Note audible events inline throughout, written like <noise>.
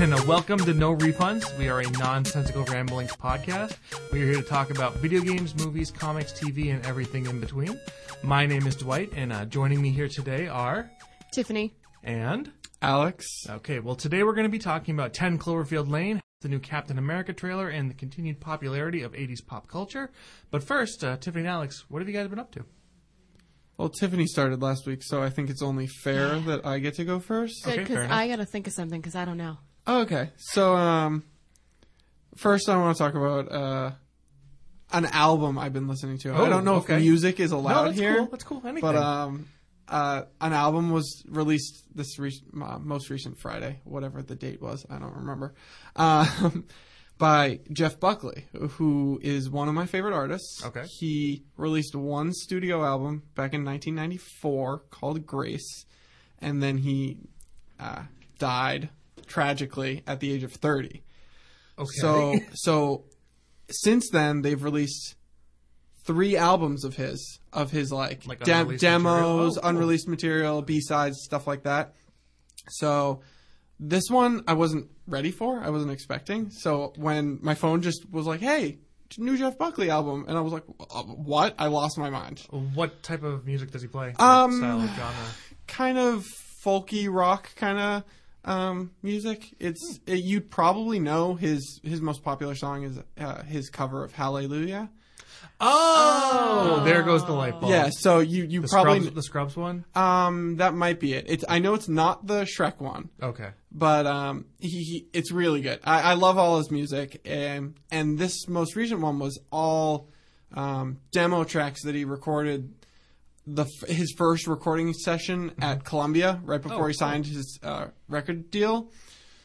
and uh, welcome to No Refunds. We are a nonsensical ramblings podcast. We are here to talk about video games, movies, comics, TV, and everything in between. My name is Dwight, and uh, joining me here today are Tiffany. and Alex. okay. Well, today we're going to be talking about 10 Cloverfield Lane, the new Captain America trailer, and the continued popularity of 80s pop culture. But first, uh, Tiffany and Alex, what have you guys been up to? Well, Tiffany started last week, so I think it's only fair that I get to go first. Good, Okay, fair because enough. I gotta think of something because I don't know. Oh, okay. So, um, first I want to talk about uh, an album I've been listening to. Oh, I don't know okay. if music is allowed no, that's here, cool. That's cool. Anything. but um, uh, an album was released this re- uh, most recent Friday, whatever the date was. I don't remember. Um, <laughs> by Jeff Buckley, who is one of my favorite artists. Okay. He released one studio album back in 1994 called Grace, and then he uh, died tragically at the age of 30. okay. So, so since then they've released three albums of his, of his like, Like de- unreleased material? demos, Oh, cool. unreleased material, B sides, stuff like that. So this one I wasn't ready for. I wasn't expecting. So when my phone just was like, "Hey, new Jeff Buckley album," and I was like, "Uh, "What?" I lost my mind. what type of music does he play? Um, Style, genre? Kind of folky rock kind of um, music. It's Hmm. it, you'd probably know his his most popular song is uh, his cover of Hallelujah. Oh, there goes the light bulb. Yeah, so you you the probably Scrubs, the Scrubs one. um that might be it. It's I know it's not the Shrek one. Okay. but um, he, he it's really good. I, I love all his music, and and this most recent one was all um, demo tracks that he recorded the his first recording session at Columbia right before Oh, he cool. signed his uh, record deal.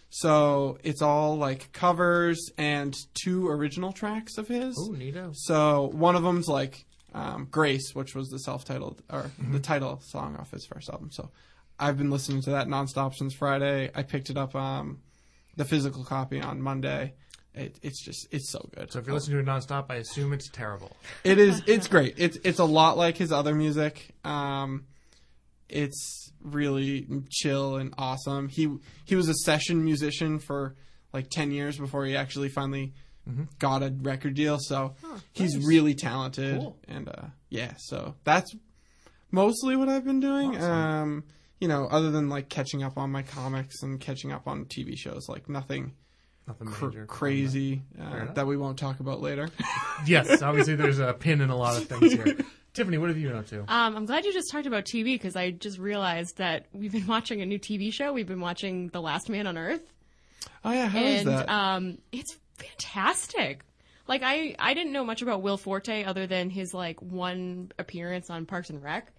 So it's all like covers and two original tracks of his. Oh, neato. So one of them's like um, Grace, which was the self-titled or Mm-hmm. the title song off his first album. So I've been listening to that nonstop since Friday. I picked it up um, the physical copy on Monday. It, it's just it's so good. So if you're listening to it nonstop, I assume it's terrible. it is it's great. It's it's a lot like his other music. Um, it's really chill and awesome. He he was a session musician for like ten years before he actually finally got a record deal. So he's nice. really talented. Cool. And uh, yeah, so that's mostly what I've been doing. Awesome. Um, you know, other than like catching up on my comics and catching up on TV shows, like nothing Nothing cr- major. crazy uh, that we won't talk about later. <laughs> Yes, obviously there's a pin in a lot of things here. <laughs> Tiffany, what have you been up to? Um, I'm glad you just talked about TV because I just realized that we've been <laughs> watching a new TV show. We've been watching The Last Man on Earth, oh yeah, how is and that? um, it's fantastic. Like I, I didn't know much about Will Forte other than his like one appearance on Parks and Rec.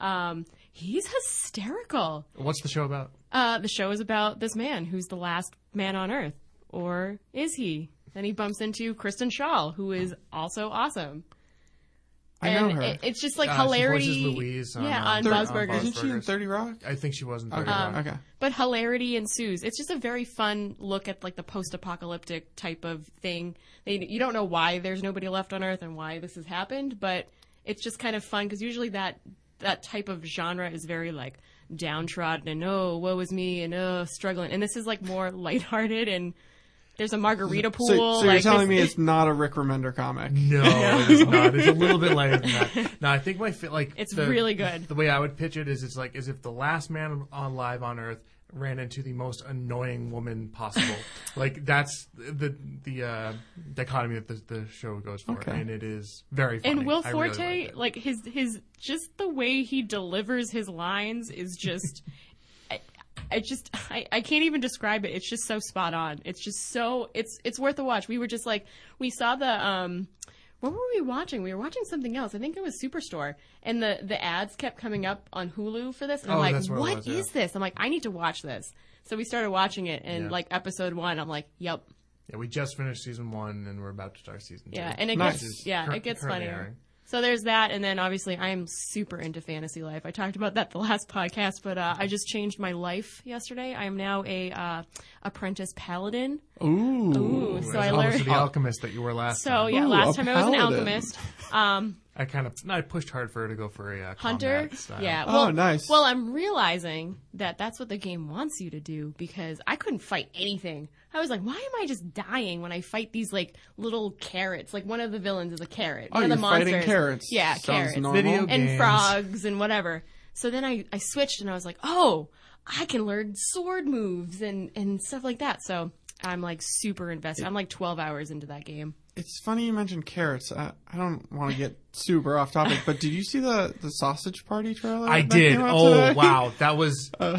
Um, he's hysterical. What's the show about? Uh, the show is about this man who's the last man on Earth, or is he? Then he bumps into Kristen Schaal, who is also awesome. I know and her. It, it's just like Uh, she hilarity. voices Louise on, yeah, um, on Thir- Buzz on Burgers. Buzz Isn't she in Thirty Rock? I think she wasn't. Okay. Okay. okay. But hilarity ensues. It's just a very fun look at like the post-apocalyptic type of thing. They, you don't know why there's nobody left on Earth and why this has happened, but it's just kind of fun because usually that that type of genre is very like downtrodden and oh woe is me and oh struggling, and this is like more <laughs> lighthearted and there's a margarita pool. So, so you're like, telling me it's not a Rick Remender comic? No, it is not. It's a little bit lighter than that. <laughs> No, I think my fi- like It's the- really good. The way I would pitch it is, it's like as if the last man on live on Earth ran into the most annoying woman possible. <laughs> like that's the the uh, dichotomy that the, the show goes for, Okay. and it is very funny. and Will I really Forte, liked it. like his his just the way he delivers his lines is just. <laughs> I, I just I, I can't even describe it. It's just so spot on. It's just so it's it's worth a watch. We were just like we saw the um what were we watching? We were watching something else. I think it was Superstore, and the the ads kept coming up on Hulu for this. And I'm Oh, like, that's what it what was, yeah. is this? I'm like, I need to watch this. So we started watching it, and Yeah. like episode one, I'm like, yep, yeah, we just finished season one, and we're about to start season two. yeah, and it Nice. gets yeah, it gets currently funnier. Airing. So there's that, and then obviously I'm super into fantasy life. I talked about that the last podcast, but uh, I just changed my life yesterday. I am now a uh, apprentice paladin. Ooh. Ooh, so I learned. the alchemist that you were last. So time. yeah, Ooh, last time I was an paladin. alchemist. Um, I kind of I pushed hard for her to go for a uh, Hunter. combat style. Yeah. Oh, Well, nice. Well, I'm realizing that that's what the game wants you to do because I couldn't fight anything. I was like, why am I just dying when I fight these like little carrots? Like one of the villains is a carrot. Oh, one of the you're fighting carrots. Yeah, Sounds carrots. normal. Video and games. frogs and whatever. So then I, I switched and I was like, oh, I can learn sword moves and, and stuff like that. So I'm like super invested. I'm like 12 hours into that game. It's funny you mentioned carrots. I, I don't want to get super off topic, but did you see the, the sausage party trailer? I that did. came out Oh today? <laughs> wow, that was. Uh,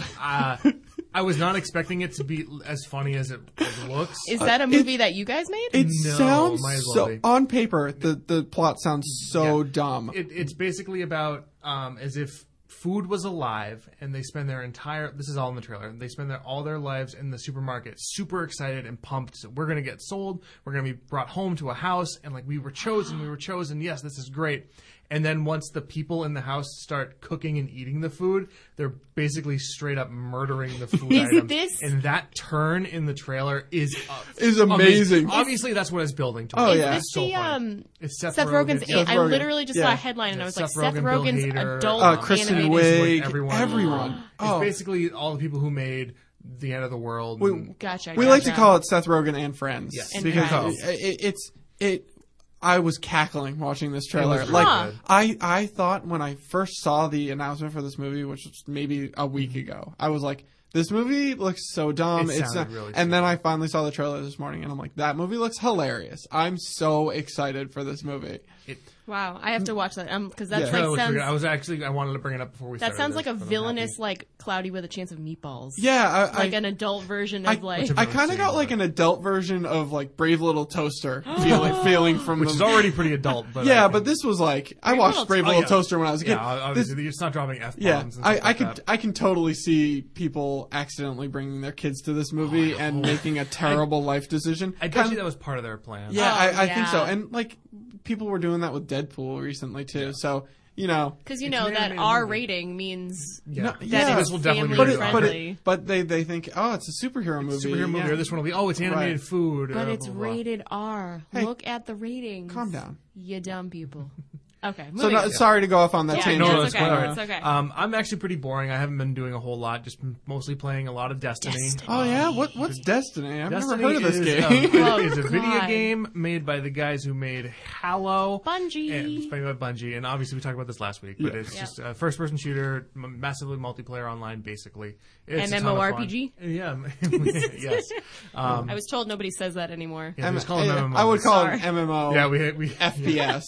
I was not expecting it to be as funny as it, it looks. Is that a movie that you guys made? It No, sounds might as well so be. on paper. The the plot sounds so Yeah. dumb. it, it's basically about um, as if food was alive and they spend their entire this is all in the trailer they spend their, all their lives in the supermarket super excited and pumped. So we're going to get sold we're going to be brought home to a house and like we were chosen we were chosen yes this is great and then once the people in the house start cooking and eating the food they're basically straight up murdering the food <laughs> Is items this- and that turn in the trailer is uh, Is amazing. obviously that's what it's building to Oh, It's yeah. Is so the, funny. um, it's Seth, Seth Rogen's. Rogen. Seth I Rogen. literally just Yeah. saw a headline and I was Seth like, Seth Rogen, Bill Rogen's Hader, adult uh, Kristen animated. Wiig, everyone. everyone. It's Oh. basically all the people who made the end of the world. We- and- Gotcha. We like to call it Seth Rogen and Friends Yes. And because Friends. it, it, it's it. I was cackling watching this trailer. was like I, I thought when I first saw the announcement for this movie, which was maybe a week ago, I was like, "This movie looks so dumb." It it's not. really and then I finally saw the trailer this morning, and I'm like, "That movie looks hilarious." I'm so excited for this movie. it, Wow, I have to watch that um because that Yeah. like trailer sounds. I was actually I wanted to bring it up before we that started. sounds this, like a villainous like cloudy with a chance of meatballs. Yeah, I, like I, an adult version I, of like. I kind of got seen, like an adult version of like Brave Little Toaster <gasps> feeling feeling from which the is already pretty adult. But yeah, but this was like I Brave watched Little- Brave Oh, Little yeah. Toaster when I was a kid. yeah, This- obviously it's not dropping f bombs. yeah, and stuff I, like I could that. I can totally see people accidentally bringing their kids to this movie and making a <laughs> terrible life decision. I bet Kind you of- that was part of their plan. yeah, Oh, I, I think so. And like people were doing that with Deadpool recently too. So you know, Because you know that animated R movie. rating means yeah. No, that yeah. it's This will definitely but be it, family but friendly. it, but they they think oh it's a superhero movie. superhero movie. Yeah. Or this one will be oh it's animated Right. food. but uh, it's blah, blah, blah. rated R. Hey. Look at the ratings. Calm down. You dumb people. Okay. So no, sorry to go off on that Yeah, tangent. no, No, it's it's okay. fine. It's okay. Um, I'm actually pretty boring. I haven't been doing a whole lot. Just mostly playing a lot of Destiny. Destiny. Oh yeah, what what's Destiny? I've Destiny never heard of this is, game. um, <laughs> Oh, it is a video game made by the guys who made Halo. Bungie. And it's made by Bungie, and obviously we talked about this last week, but Yeah. it's Yeah. just a first-person shooter, massively multiplayer online, basically. It's a ton of fun. MMORPG? Yeah, <laughs> <laughs> yes. Um, I was told nobody says that anymore. yeah, M- just call I, MMOs. I would call Sorry. it MMO. Yeah, we we FPS.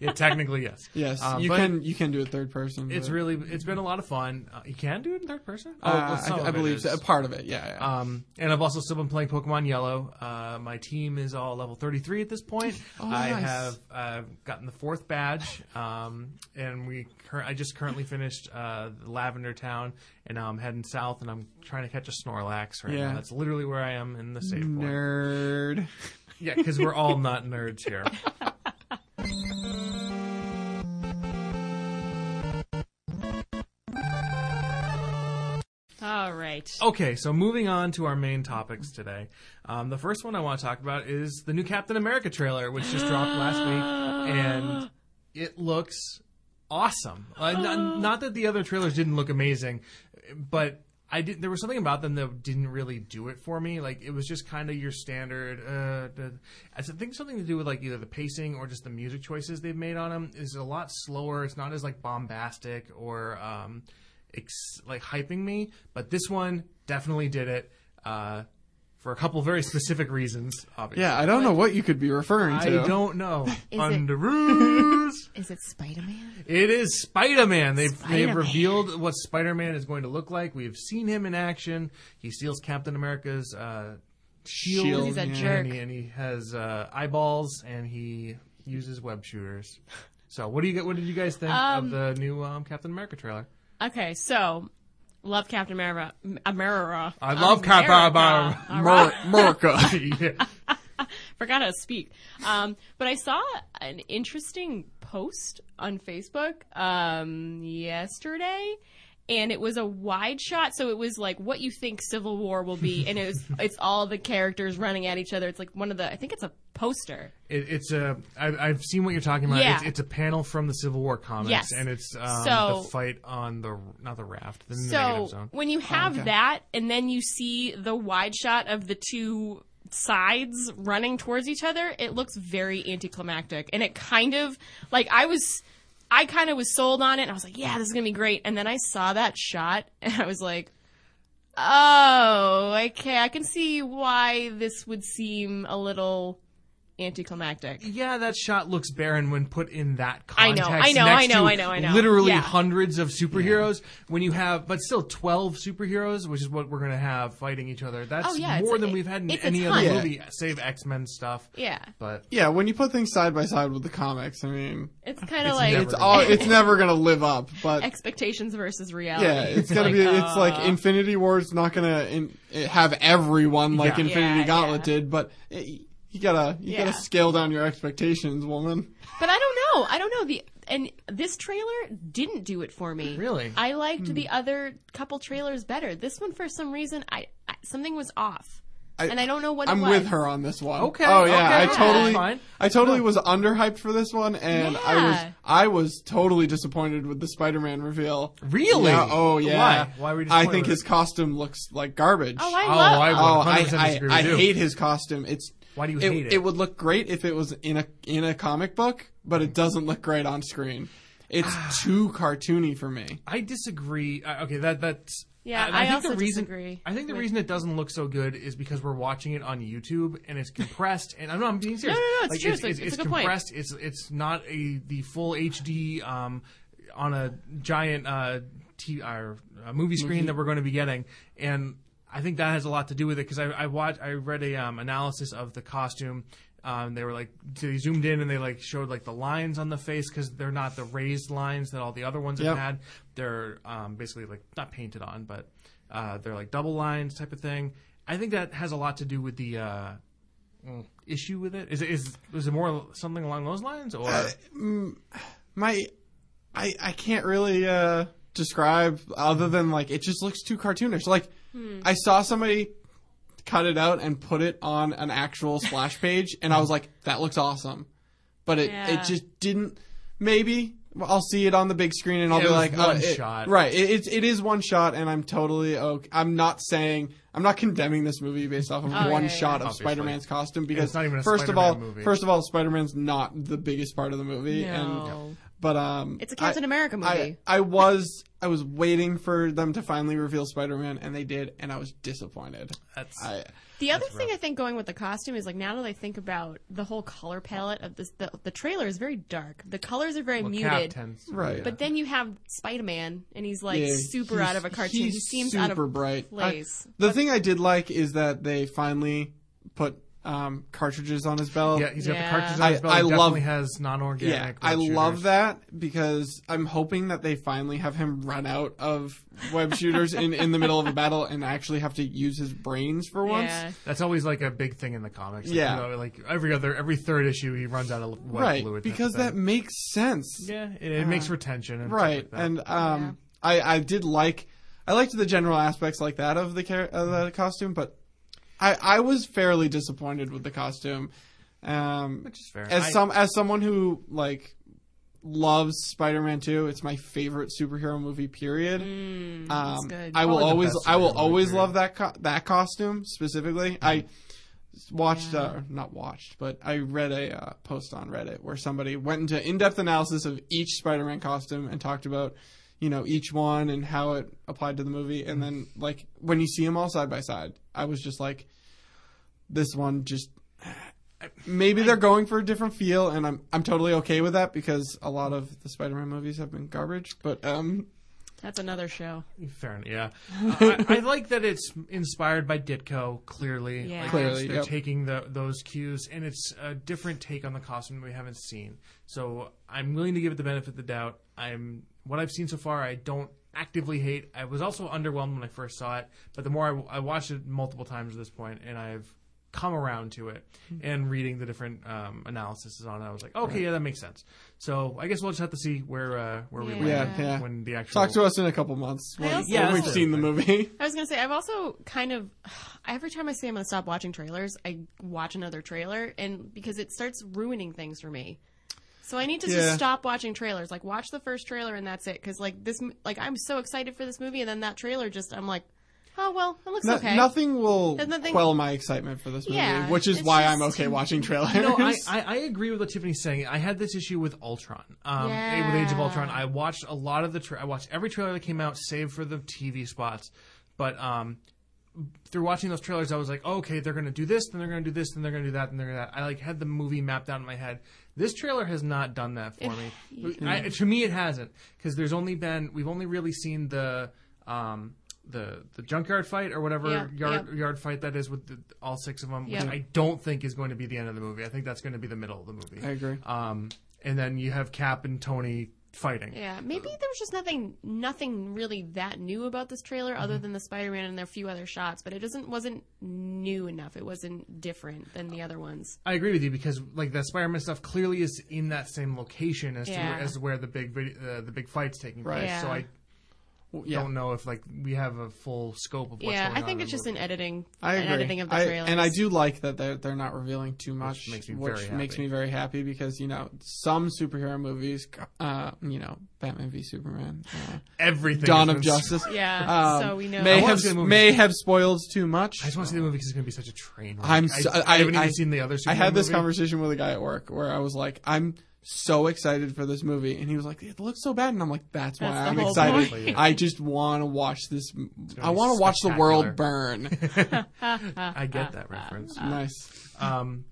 Yeah, technically yes. yes, Um, you can you can do it third person. It's but- really it's been a lot of fun. Uh, you can do it in third person. Oh, Uh, well, I, I believe so. part of it. Yeah, yeah. Um, and I've also still been playing Pokemon Yellow. Uh, my team is all level 33 at this point. Oh, I nice. have uh, gotten the fourth badge, um, and we cur- I just currently finished uh, Lavender Town, and now I'm heading south, and I'm trying to catch a Snorlax right Yeah. now. That's literally where I am in the save point. Nerd. Yeah, because we're all not nerds here. <laughs> All right. Okay, so moving on to our main topics today. Um, the first one I want to talk about is the new Captain America trailer, which just dropped last week, and <gasps> it looks awesome. Uh, not, not that the other trailers didn't look amazing, but I did. There was something about them that didn't really do it for me. Like it was just kind of your standard. Uh, I think something to do with like either the pacing or just the music choices they've made on them is a lot slower. It's not as like bombastic or. Um, ex- like hyping me, but this one definitely did it uh, for a couple very specific reasons. Obviously, Yeah, I don't know what you could be referring to. I don't know. it- Underoos. <laughs> Is it <laughs> Spider Man? it is Spider Man. They've they've Spider-Man. revealed what Spider Man is going to look like. We've seen him in action. He steals Captain America's uh, shield. Shield, He's a yeah. jerk. and he, and he has uh, eyeballs and he uses web shooters. So what do you get? What did you guys think Um, of the new um, Captain America trailer? Okay, so love Captain America. America. I love Captain America. America. All right. Merca. <laughs> yeah. Forgot how to speak. Um, but I saw an interesting post on Facebook um, yesterday, and it was a wide shot, so it was like what you think Civil War will be, and it was <laughs> it's all the characters running at each other. It's like one of the I think it's a poster. It, it's a. I, I've seen what you're talking about. Yeah. It's, it's a panel from the Civil War comics, Yes. and it's um, So- the fight on the not the raft, the So negative zone. when you have okay. that, and then you see the wide shot of the two sides running towards each other, it looks very anticlimactic, and it kind of like I was. I kind of was sold on it, and I was like, "Yeah, this is gonna be great." And then I saw that shot, <laughs> and I was like, "Oh, okay, I can see why this would seem a little anticlimactic." Yeah, that shot looks barren when put in that context. I know, context. I know, next I know, to I know, I know. Literally Yeah. hundreds of superheroes. When you have, but still twelve superheroes, which is what we're going to have fighting each other. That's Oh, yeah, it's more a- than we've had in any other Yeah. movie, save X Men stuff. Yeah, But Yeah, when you put things side by side with the comics, I mean, it's kind of like it's all it's never gonna live up. But expectations versus reality. yeah, it's gonna Like, be. It's like Infinity War is not gonna in, have everyone like Yeah. Infinity Yeah, Gauntlet yeah. did, but it, you gotta you Yeah. gotta scale down your expectations, woman. But I don't know. I don't know the and this trailer didn't do it for me. Really? I liked Hmm. the other couple trailers better. This one, for some reason, I, I something was off, I- and I don't know what I'm it was. with her on this one. Okay, Oh yeah, okay, I totally, fine. I totally No. was underhyped for this one, and I was, I was totally disappointed with the Spider-Man reveal. Really? Yeah, oh yeah. Why? Why were you I think his it? costume looks like garbage. Oh, I Oh, love. I- Oh, I, 100% I, I hate his costume. It's Why do you it, hate it? it would look great if it was in a in a comic book, but it doesn't look great on screen. It's Ah. too cartoony for me. I disagree. Uh, okay, that that's Yeah, and I think also the reason, disagree I think the with- reason it doesn't look so good is because we're watching it on YouTube and it's compressed. and I'm not I'm being serious. No, no, no, it's like, true. It's, It's- it's, it's a good point. compressed. It's it's not a the full HD um, on a giant uh, t- or, uh, movie screen that we're going to be getting, and I think that has a lot to do with it because I I watched I read a um, analysis of the costume. Um, they were like they zoomed in and they like showed like the lines on the face because they're not the raised lines that all the other ones have Yep. had. They're um, basically like not painted on, but uh, they're like double lines type of thing. I think that has a lot to do with the uh, mm, issue with it. Is it is is it more something along those lines or My, I I can't really uh, describe other than like it just looks too cartoonish. Like Hmm. I saw somebody cut it out and put it on an actual splash <laughs> page, and I was like, that looks awesome. But it Yeah. it just didn't. Maybe I'll see it on the big screen and I'll Yeah, be like, one oh, it- shot. right? It, it's it is one shot, and I'm totally okay. I'm not saying I'm not condemning this movie based off of Oh, one yeah, yeah, shot yeah. of Obviously. Spider-Man's costume because not even a first of Spider-Man all, movie. first of all, Spider-Man's not the biggest part of the movie, and No. But um, It's a Captain I- America movie. I, I was I was waiting for them to finally reveal Spider-Man, and they did, and I was disappointed. that's I The other thing I think going with the costume is like now that I think about the whole color palette of this, the, the trailer is very dark. The colors are very well, muted. tends Right. But then you have Spider Man, and he's like yeah, super he's- out of a cartoon. he's He seems super out of bright. I- place. the thing I did like is that they finally put um, cartridges on his belt. Yeah, he's got the cartridges on his I- belt. I He love- definitely has non-organic. Yeah, web I love shooters. that because I'm hoping that they finally have him run out of web shooters in, in the middle of a battle and actually have to use his brains for once. Yeah. That's always like a big thing in the comics. Like, Yeah. you know, like every other every third issue, he runs out of web Right, fluid. type because of thing. that makes sense. yeah, it, it makes retention. And stuff right like that. and um I, I did like i liked the general aspects like that of the char- of the costume but i i was fairly disappointed with the costume um which is fair. as I- some as someone who like loves spider-man 2 it's my favorite superhero movie period. Mm, um that's good. i will always i will always love that co- that costume specifically. I watched uh, not watched but i read a uh, post on reddit where somebody went into in-depth analysis of each spider-man costume and talked about you know each one and how it applied to the movie. And then like when you see them all side by side i was just like this one just maybe they're going for a different feel and i'm i'm totally okay with that because a lot of the spider-man movies have been garbage but um That's another show. Fair enough. Yeah, Uh, <laughs> I, I like that it's inspired by Ditko. Clearly, Yeah. Like, Clearly, they're yep. taking the, those cues, and it's a different take on the costume we haven't seen. So I'm willing to give it the benefit of the doubt. I'm what I've seen so far. I don't actively hate. I was also underwhelmed when I first saw it, but the more I, I watched it multiple times at this point, and I've come around to it and reading the different um, analyses on it, I was like, okay, yeah, that makes sense. So I guess we'll just have to see where uh, where we Yeah. land Yeah, yeah. when the actual Talk to us in a couple months when, also- when we've Yeah, seen the movie. I was gonna say I've also kind of <sighs> every time I say I'm gonna stop watching trailers, I watch another trailer, and because it starts ruining things for me. So I need to Yeah. just stop watching trailers. Like watch the first trailer and that's it. Because like this, like I'm so excited for this movie, and then that trailer just I'm like, oh well, it looks No- okay. Nothing will nothing- quell my excitement for this movie, Yeah, which is it's why I'm okay watching trailers. No, I, I, I agree with what Tiffany's saying. I had this issue with Ultron. Um, Yeah. With Age of Ultron, I watched a lot of the. Tra- I watched every trailer that came out, save for the TV spots. But um, through watching those trailers, I was like, oh, okay, they're going to do this, then they're going to do this, then they're going to do that, and they're going to that. I like had the movie mapped out in my head. This trailer has not done that for me. I, to me, it hasn't because there's only been we've only really seen the. Um, the, the junkyard fight or whatever Yeah, yard yeah. yard fight that is with the, all six of them, which I don't think is going to be the end of the movie. I think that's going to be the middle of the movie. I agree. Um, and then you have Cap and Tony fighting. Yeah, maybe there was just nothing, nothing really that new about this trailer, other Mm-hmm. than the Spider-Man and their few other shots. But it doesn't wasn't new enough. It wasn't different than the other ones. I agree with you because like the Spider-Man stuff clearly is in that same location as to Yeah. where, as where the big uh, the big fight's taking place. Right. Yeah. So I Well, yeah. don't know if like we have a full scope of what's yeah, going I think it's just an editing, I an agree. editing of the I- trailers. and I do like that they're they're not revealing too much, makes me which very makes happy. me very happy because you know some superhero movies, uh, you know, Batman v Superman, uh, everything. Dawn of Justice, Yeah, um, so we know. may have see the movie. may have spoiled too much. I just want to see the movie because it's going to be such a train. wreck. I'm so- I, I- haven't even I- seen the other. I had this movie. conversation with a guy at work where I was like, I'm so excited for this movie, and he was like, "It looks so bad," and I'm like, "That's why That's I'm excited. point. I just want to watch this. I want to watch the world burn." <laughs> I get that reference. <laughs> nice. Um,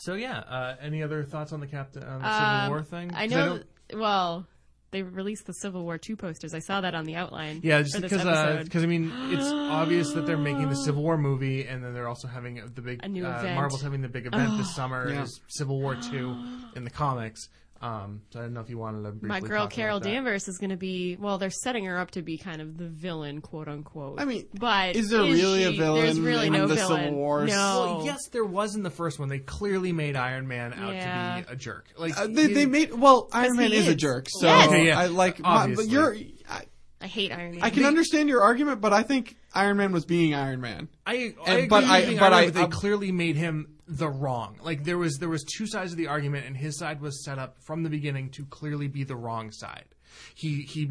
so yeah, uh, any other thoughts on the Captain on the Um, Civil War thing? I know. don't- well, they released the Civil War two posters. I saw that on the outline. Yeah, just this because episode. because I mean it's obvious that they're making the Civil War movie, and then they're also having the big A new uh, event. Marvel's having the big event this Oh. summer Yeah. is Civil War two in the comics. Um, so I don't know if you wanted to. My girl talk Carol about that. Danvers is going to be. Well, they're setting her up to be kind of the villain, quote unquote. I mean, but is there really a villain There's really in no the villain. Civil War? No. Well, yes, there was in the first one. They clearly made Iron Man out Yeah. to be a jerk. Like Uh, they, he- they made well. Iron Man he is a jerk, so Yes. Okay, yeah, I like. My, but you're. I, I hate Iron Man. I can understand your argument, but I think Iron Man was being Iron Man. I, I And- agree but with I- you being but Iron Man, I- but they I'm- clearly made him the wrong. Like there was there was two sides of the argument, and his side was set up from the beginning to clearly be the wrong side. He he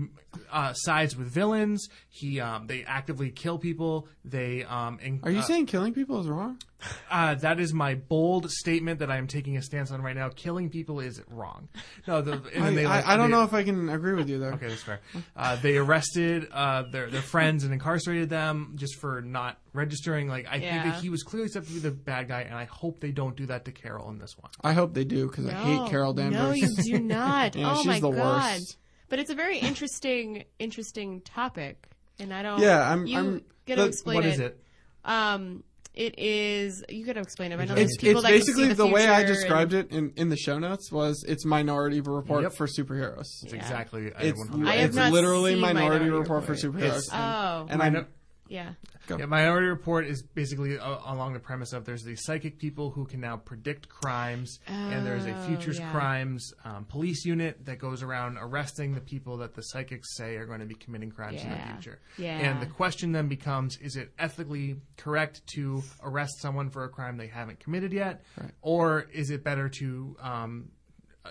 uh, sides with villains. He um, they actively kill people. They um, and, Are you uh, saying killing people is wrong? <laughs> uh, that is my bold statement that I am taking a stance on right now. Killing people is wrong. No, the, and I, they, I, like, I don't they- know if I can agree with you there. Okay, that's fair. Uh, they arrested uh, their their friends and incarcerated them just for not registering. Like I think that he was clearly set to be the bad guy, and I hope they don't do that to Carol in this one. I hope they do because I hate Carol Danvers. No, you do <laughs> not. Yeah, oh she's my the god! worst. But it's a very interesting, interesting topic, and I don't. Yeah, I'm- You I'm- gotta explain What it. is it? Um, it is. You gotta explain it. I know It's- there's It's, people it's that can see basically the, the, way I described and- it in, in the show notes was it's Minority Report Yep. for superheroes. It's Yeah. exactly. I It's I have it's not literally seen Minority, Minority Report, for superheroes. It's- Oh, and I I know. yeah. Go. Yeah, Minority Report is basically uh, along the premise of there's these psychic people who can now predict crimes, and there's a Oh, futures yeah. crimes um, police unit that goes around arresting the people that the psychics say are going to be committing crimes in the future. Yeah. And the question then becomes: Is it ethically correct to arrest someone for a crime they haven't committed yet, Right. or is it better to um,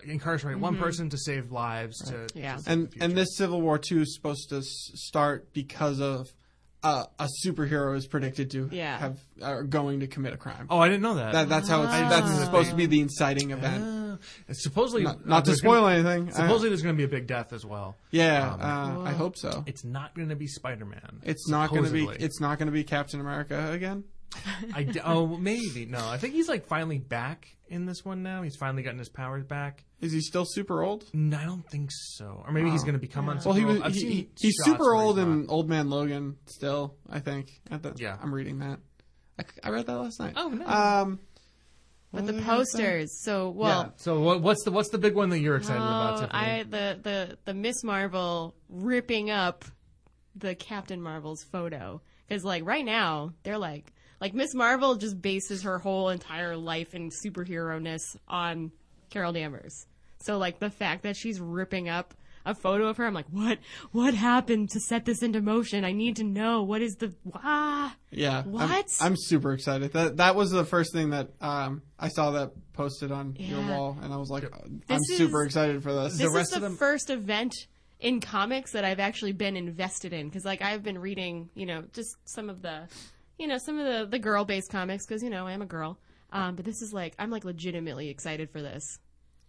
incarcerate one person to save lives? To, Mm-hmm. Yeah. to save and the and this Civil War two is supposed to s- start because of uh, a superhero is predicted to Yeah. have are going to commit a crime. oh, I didn't know that. That, that's how it's Ah. that's supposed to be the inciting event. Uh, supposedly, Not, uh, not to spoil gonna- anything. I- Supposedly, there's going to be a big death as well. yeah, Um, uh, I hope so. It's not going to be Spider Man. It's not going to be. It's not going to be Captain America again. I d- oh, maybe no. I think he's like finally back in this one now. He's finally gotten his powers back. Is he still super old? No, I don't think so. Or maybe he's Oh. going to become Yeah. Well, he was. I've He, he- he's super old he's in not. Old Man Logan. Still, I think. At the, Yeah. I'm reading that. I, I read that last night. Oh, no. Um, But the was I gonna say? posters. So well. Yeah. So what, what's the what's the big one that you're excited about, Oh, Tiffany? I the the the Miss Marvel ripping up the Captain Marvel's photo because like right now they're like Like Miss Marvel just bases her whole entire life and superhero ness on Carol Danvers. So like the fact that she's ripping up a photo of her, I'm like, what? What happened to set this into motion? I need to know what is the ah. Yeah. I'm- What? I'm, super excited. That that was the first thing that um, I saw that posted on your wall, and I was like, I'm This super is- excited for this. This rest is of the them- first event in comics that I've actually been invested in because like I've been reading, you know, just some of the, you know, some of the the girl based comics because you know I am a girl. Um, but this is like I'm like legitimately excited for this.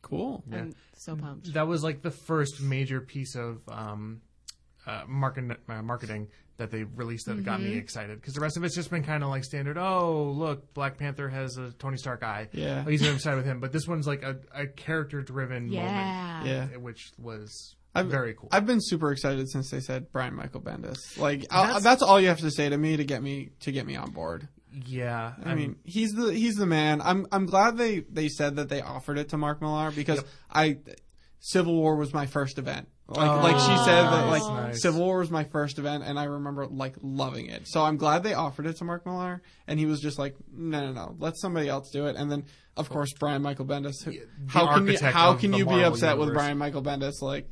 cool. I'm so pumped. That was like the first major piece of um, uh, market, uh, marketing that they released that got Mm-hmm. me excited because the rest of it's just been kind of like standard. Oh, look, Black Panther has a Tony Stark eye. Yeah. oh, he's gonna side with him. But this one's like a, a character driven Yeah. Yeah. moment, which was I've- very cool. I've been super excited since they said Brian Michael Bendis. Like that's, That's- all you have to say to me to get me to get me on board. yeah, I mean, he's the he's the man. I'm I'm glad they they said that they offered it to Mark Millar because Yep. I Civil War was my first event. Like Oh, like she oh, said that like nice, nice. Civil War was my first event and I remember like loving it. So I'm glad they offered it to Mark Millar and he was just like no no no let somebody else do it and then of course Brian Michael Bendis. who- how can you how can you be upset with. Brian Michael Bendis like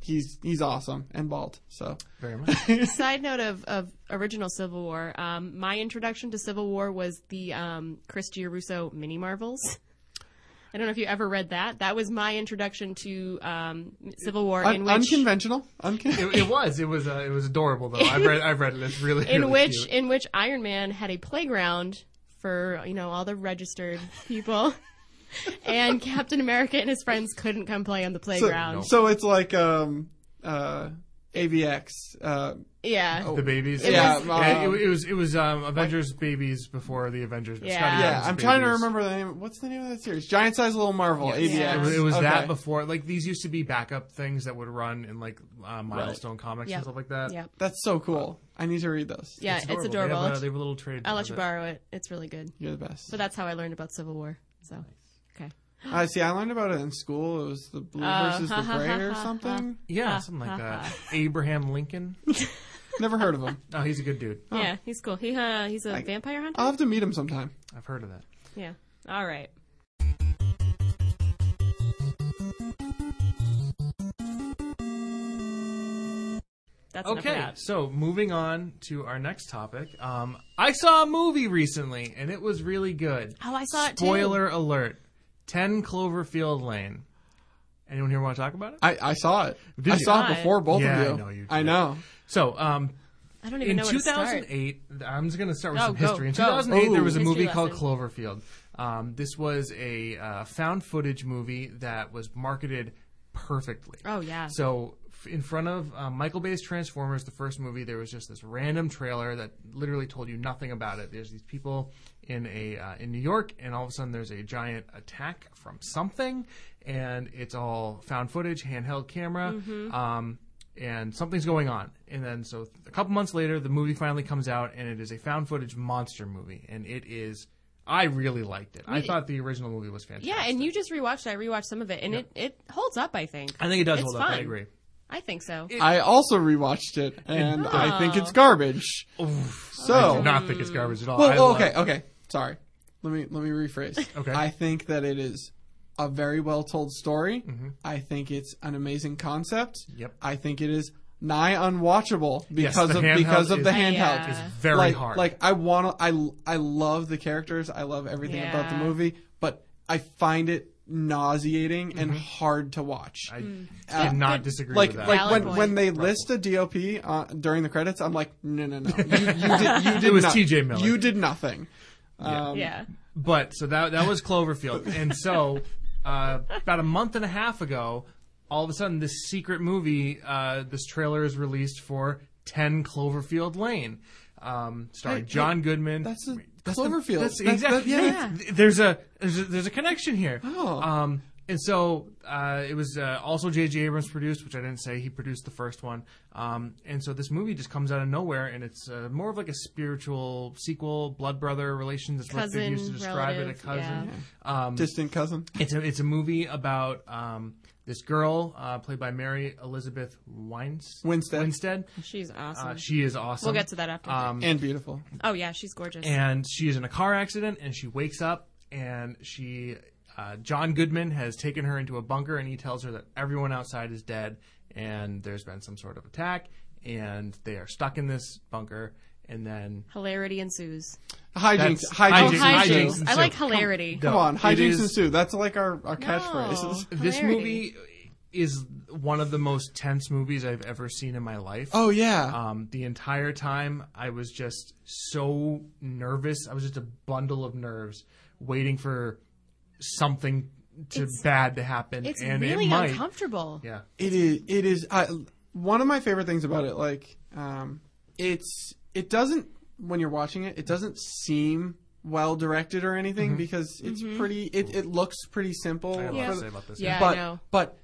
he's he's awesome and bald. So very <laughs> much. Side note of, of original Civil War, um, my introduction to Civil War was the um, Chris Giarrusso mini Marvels. I don't know if you ever read that. That was my introduction to um, Civil War, Un- in which unconventional. Uncon- it, it was. It was. Uh, it was adorable though. I've read. I've read it. It's really. in really which cute. in which Iron Man had a playground for you know all the registered people, and Captain America and his friends couldn't come play on the playground. So it's like um uh AVX. Uh, yeah, the babies. Yeah, was- Yeah, um, it, it was. It was um, Avengers babies before the Avengers. Yeah. Scotty yeah, Adams I'm trying to remember the name. What's the name of that series? Giant Size Little Marvel. AVX. Yeah. It was, it was Okay. that before. Like these used to be backup things that would run in like uh, milestone comics Yep. and stuff like that. yeah, That's so cool. I need to read those. yeah. It's, They adorable. have, a, they have a little trade. I'll let you it. borrow it. It's really good. You're the best. But that's how I learned about Civil War. So, okay. <gasps> I see. I learned about it in school. It was the blue Uh, versus the ha, ha, gray ha, or ha, <laughs> something. Yeah, Ha, something like ha, that. ha. <laughs> Abraham Lincoln. <laughs> Never heard of him. Oh, he's a good dude. Yeah, he's cool. He uh, he's a I- vampire hunter. I'll have to meet him sometime. I've heard of that. yeah. All right. That's Okay, that. so moving on to our next topic. Um, I saw a movie recently, and it was really good. Oh, I saw it too. Spoiler alert: Ten Cloverfield Lane. Anyone here want to talk about it? I, I saw it. Did I you? saw it before both Yeah, of you. I know you I know. So, um, I don't even in know where to start. 2008, I'm just going to start with Oh, some go, history. In go. 2008, there was a Ooh. movie History called lesson. Cloverfield. Um, this was a uh, found footage movie that was marketed perfectly. Oh yeah. So, f- in front of um, Michael Bay's Transformers, the first movie, there was just this random trailer that literally told you nothing about it. There's these people in a uh, in New York, and all of a sudden there's a giant attack from something, and it's all found footage, handheld camera. Um, and something's going on. And then, so a couple months later, the movie finally comes out, and it is a found footage monster movie. And it is, I really liked it. I thought the original movie was fantastic. yeah, and you just rewatched. it. I rewatched some of it, and it, it holds up. I think. I think it does It's hold up. I agree. I think so. I also rewatched it, and I think it's garbage. I So, do not think it's garbage at all. well, I well, love- okay, okay. Sorry. Let me let me rephrase. Okay. I think that it is a very well told story. Mm-hmm. I think it's an amazing concept. Yep. I think it is nigh unwatchable because the of handheld because of is- the handheld. yeah. It's very like, hard. Like I want to. I I love the characters. I love everything about the Yeah. movie, but I find it nauseating and Mm-hmm. hard to watch. I Uh, cannot good- disagree like with that. like Valid when point. when they list a DOP uh, during the credits, I'm like, no, no, no, you, you <laughs> did, you did was not- TJ Miller. You did nothing. Um, yeah. But so that that was Cloverfield, and so <laughs> uh, about a month and a half ago, all of a sudden, this secret movie, uh, this trailer is released for Ten Cloverfield Lane, um, starring Hey, hey, John Goodman. That's a That's the- Cloverfield. That's, That's- exactly. that- yeah. yeah. There's a there's a, there's a connection here. Oh. Um, and so uh, it was uh, also J.J. Abrams produced, which I didn't say. He produced the first one. Um, and so this movie just comes out of nowhere, and it's uh, more of like a spiritual sequel, blood brother relations. That's what they Cousin, used to describe it. A relative, cousin. yeah. Um, distant cousin. it's a it's a movie about um, this girl uh, played by Mary Elizabeth Wines- Winstead. Winstead. She's awesome. Uh, she is awesome. we'll get to that after. Um, and beautiful. oh yeah, she's gorgeous. and she is in a car accident and she wakes up and she uh, john goodman has taken her into a bunker and he tells her that everyone outside is dead and there's been some sort of attack and they are stuck in this bunker and then Hilarity ensues. Hijinks. That's- Hijinks. hijinks. Oh, hijinks hijinks. and I like hilarity. Come No, on, it hijinks is- ensue. That's like our, our catchphrase. this Hilarity. movie is one of the most tense movies i've ever seen in my life Oh yeah. um, the entire time I was just so nervous. I was just a bundle of nerves waiting for something to It's- bad to happen, It's and really it might. uncomfortable. Yeah, It is. It is. I, one of my favorite things about it, like, um, it's. It doesn't when you're watching it. It doesn't seem well directed or anything mm-hmm. because it's mm-hmm. pretty. It, it looks pretty simple. I have a lot Yeah. to say about this. Yeah. I but know. but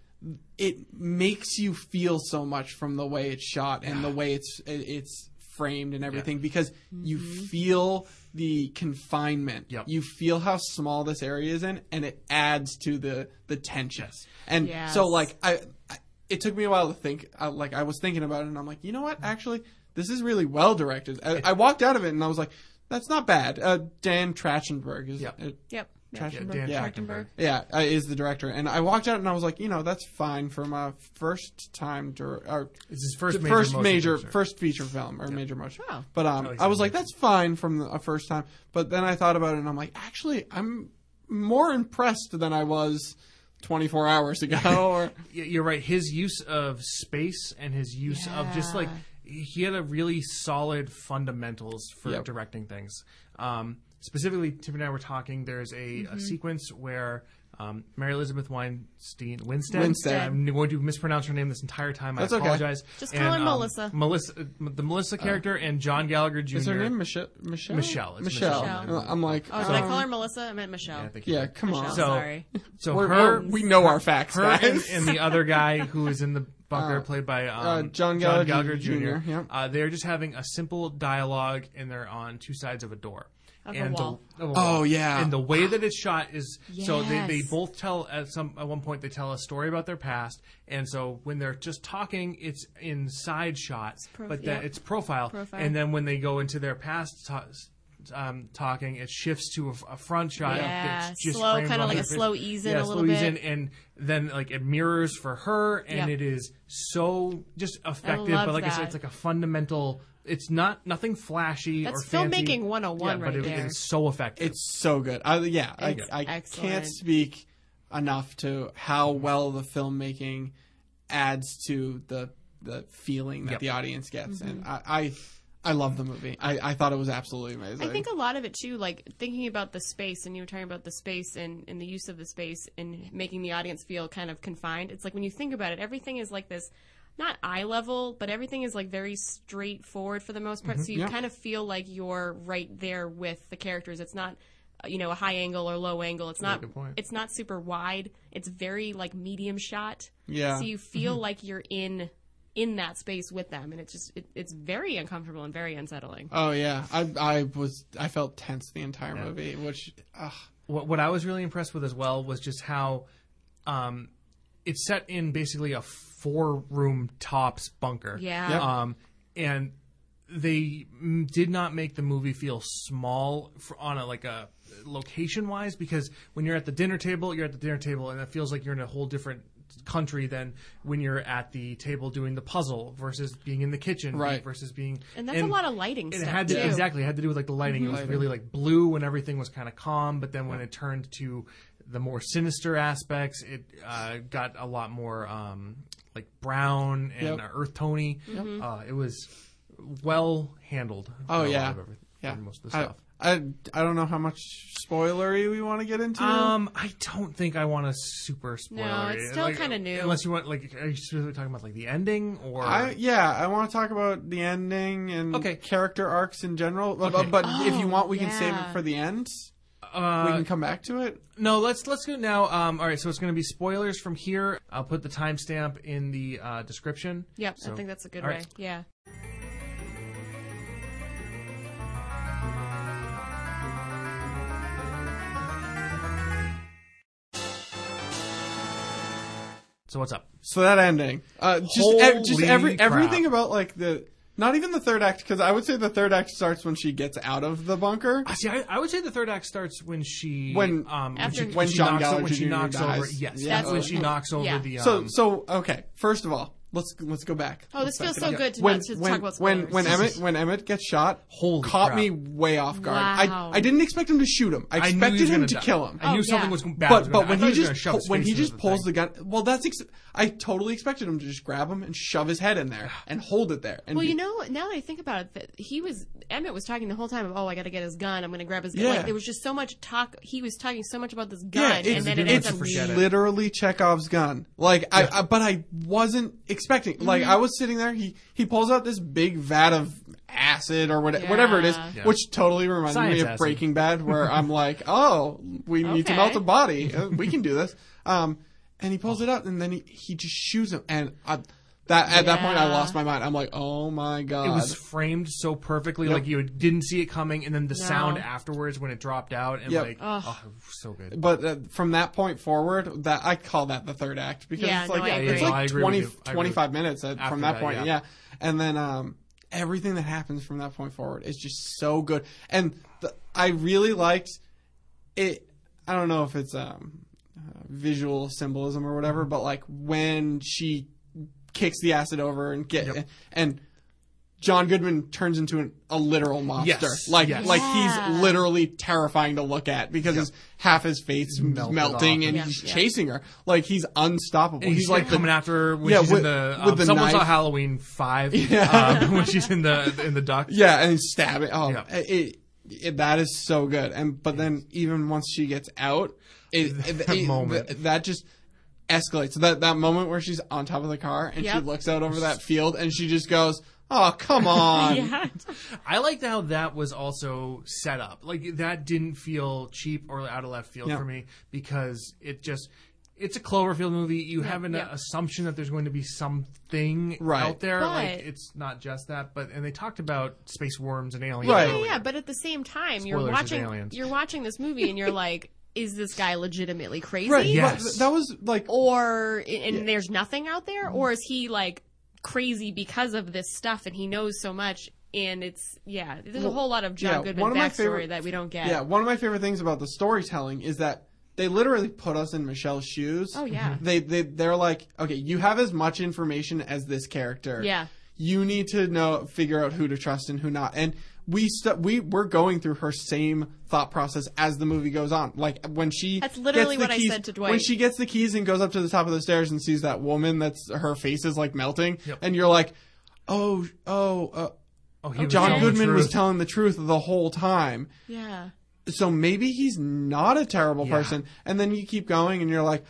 it makes you feel so much from the way it's shot and the way it's it, it's framed and everything because you mm-hmm. feel the confinement. Yep. You feel how small this area is in, and it adds to the the tension. Yes. And Yes. so, like, I, I it took me a while to think. I, like, I was thinking about it, and I'm like, you know what? Actually, this is really well directed. I, I walked out of it, and I was like, that's not bad. Uh, Dan Trachtenberg is. Yep. uh, Yep. Yeah, Trachtenberg? Dan Yeah. Trachtenberg. yeah, uh, is the director, and I walked out and I was like, you know, that's fine for my first time, dir- or It's his first major first major, picture. first feature film or major motion. Oh. But um, At I was like, that's fine from the a first time. But then I thought about it and I'm like, actually, I'm more impressed than I was 24 hours ago. <laughs> or You're right. His use of space and his use of just like he had a really solid fundamentals for Yep. directing things. Um, specifically, Tiffany and I were talking. There's a, Mm-hmm. a sequence where um, Mary Elizabeth Weinstein Winstead. Winstead. I'm going to mispronounce her name this entire time. That's I okay. apologize. Just call her um, Melissa. Melissa, uh, the Melissa character, and John Gallagher Jr. is her name Michelle? Michelle. Michelle. It's Michelle. Michelle. I'm like, Oh, did I um, call her Melissa? I meant Michelle. I think you Yeah, did. come on. So- sorry. So We're- her, we're- know our facts, her guys. and, and the other guy who is in the bunker, <laughs> Uh, played by um, uh, John Gallagher Jr. Jr., yeah. Uh, they're just having a simple dialogue, and they're on two sides of a door. Of a and wall. The, of a Oh, wall. yeah. And the way that it's shot is so they, they both tell at some at one point they tell a story about their past, and so when they're just talking, it's in side shot, prof- but that yeah. it's profile. Profile. and then when they go into their past. ta- um, talking, it shifts to a, a front shot. Yeah, that's just slow, kinda like a face. slow ease in yeah, a slow little ease bit. in, and then like it mirrors for her, and Yep. it is so just effective. But like I said, it's like a fundamental. It's not nothing flashy That's or fancy. filmmaking 101 yeah, right but it, there. it is so effective. It's so good. I, yeah, I, I excellent. can't speak enough to how well the filmmaking adds to the the feeling that Yep. the audience gets, and Mm-hmm. I, I I love the movie. I, I thought it was absolutely amazing. I think a lot of it too, like thinking about the space, and you were talking about the space and, and the use of the space and making the audience feel kind of confined. It's like when you think about it, everything is like this, not eye level, but everything is like very straightforward for the most part. So you Yeah. kind of feel like you're right there with the characters. It's not, uh, you know, a high angle or low angle. It's not. good point. It's not super wide. It's very like medium shot. Yeah. So you feel like you're in in that space with them, and it's just it, it's very uncomfortable and very unsettling. Oh yeah, I I was I felt tense the entire movie, which uh, what, what I was really impressed with as well was just how um, it's set in basically a four room tops bunker. Yeah. Yep. Um, and they mm, did not make the movie feel small for, on a like a location wise because when you're at the dinner table, you're at the dinner table and it feels like you're in a whole different country than when you're at the table doing the puzzle versus being in the kitchen Right. versus being And that's a lot of lighting and it had to too. Mm-hmm. exactly it had to do with like the lighting. It was Lighting. really like blue when everything was kind of calm, but then when it turned to the more sinister aspects, it uh, got a lot more um, like brown and Yep. uh, earth tony. Mm-hmm. Uh, it was well handled. Oh, for yeah. yeah, most of the I, stuff. I I don't know how much spoilery we want to get into. Um, I don't think I want to super spoil No, it's still Like, kinda new. Unless you want, like, are you specifically talking about like the ending or? I yeah, I want to talk about the ending and Okay. character arcs in general. But, Okay. but if you Oh, want, we can save it for the end. Uh, we can come back to it. No, let's let's go now. Um, all right, so it's going to be spoilers from here. I'll put the timestamp in the uh, description. Yep, So- I think that's a good way. right. Yeah. So So what's up? So that ending, uh, just e- just every crap. everything about like the not even the third act because I would say the third act starts when she gets out of the bunker. I See, I, I would say the third act starts when she When- um After- when she, when she John knocks, Gallagher over, when she Jr. knocks over yes Yeah. that's when she knocks over yeah. the um, So so okay. First of all, let's let's go back. Oh, this Let's feels so up. good to when not- to when talk about when spoilers. when Emmett when Emmett gets shot. Holy caught crap. me way off guard. Wow. I I didn't expect him to shoot him. I I knew he expected was him gonna die. kill him. I knew Oh, something yeah. was bad. but was but gonna, when I he just shove pu- when he just pulls thing. the gun, well, that's ex- I totally expected him to just grab him and shove his head in there and hold it there. And Well, be- you know, now that I think about it, that he was Emmett was talking the whole time of, oh, I got to get his gun. I'm going to grab his gun. Yeah. Like there was just so much talk. He was talking so much about this gun, yeah, it's, and then it it's ends up forget it. literally Chekhov's gun. Like I, I, but I wasn't expecting. Like Mm-hmm. I was sitting there. He he pulls out this big vat of acid or what, whatever it is, Yeah. Yeah. which totally reminded Science me of acid. Breaking Bad, where <laughs> I'm like, oh, we need to melt a body. Uh, We can do this. <laughs> Um, and he pulls it out, and then he he just shoots him, and I, that at that point I lost my mind. I'm like, oh my god. It was framed so perfectly, Yep. like you didn't see it coming, and then the No. sound afterwards when it dropped out, and Yep. like, Ugh. oh, it was so good. but uh, from that point forward, that I call that the third act because Yeah, it's like no, I it's agree. No, I like agree 20, you. I agree. 25 minutes at, After from that, that, point. yeah. Yeah. and then um, everything that happens from that point forward is just so good. And the, I really liked it. I don't know if it's um, uh, visual symbolism or whatever, Mm-hmm. but like when she kicks the acid over and get Yep. and. John Goodman turns into an, a literal monster. Yes, Like, yes. like Yeah. he's literally terrifying to look at because his half his face is melting off. and Yeah, he's yeah. chasing her. Like he's unstoppable. And he's, like coming after her when Yeah, she's with- in the. with Um, the someone saw. Halloween five <laughs> Yeah. um, <laughs> when she's in the in the duck. Yeah, and he's stabbing. Oh, Yeah. it, it, that is so good. And but then even once she gets out, it, <laughs> it, That it- moment. that just escalates. So That that moment where she's on top of the car and she looks out over that field and she just goes, "Oh, come on." <laughs> yeah. I liked how that was also set up. Like that didn't feel cheap or out of left field Yeah. for me because it just it's a Cloverfield movie. You have an yeah. assumption that there's going to be something Right. out there. like But- it's not just that, but and they talked about space worms and aliens. Right. Yeah, earlier. yeah, but at the same time, you're Spoilers, there's watching aliens. you're watching this movie and you're <laughs> like, is this guy legitimately crazy? Right. Yes. but That was like Or and there's nothing out there, mm-hmm. or is he like crazy because of this stuff and he knows so much? And it's yeah, there's a whole lot of John yeah, Goodman one of backstory favorite- that we don't get. yeah. One of my favorite things about the storytelling is that they literally put us in Michelle's shoes. Oh yeah. Mm-hmm. They they they're like, okay, you have as much information as this character. Yeah. You need to know figure out who to trust and who not. And we st- we we're going through her same thought process as the movie goes on. Like when she That's literally gets the what I keys- said to Dwight. When she gets the keys and goes up to the top of the stairs and sees that woman that's her face is like melting Yep. and you're like, "Oh, oh, uh, Oh, he John telling Goodman was telling the truth the whole time." Yeah. so maybe he's not a terrible Yeah. person. And then you keep going and you're like,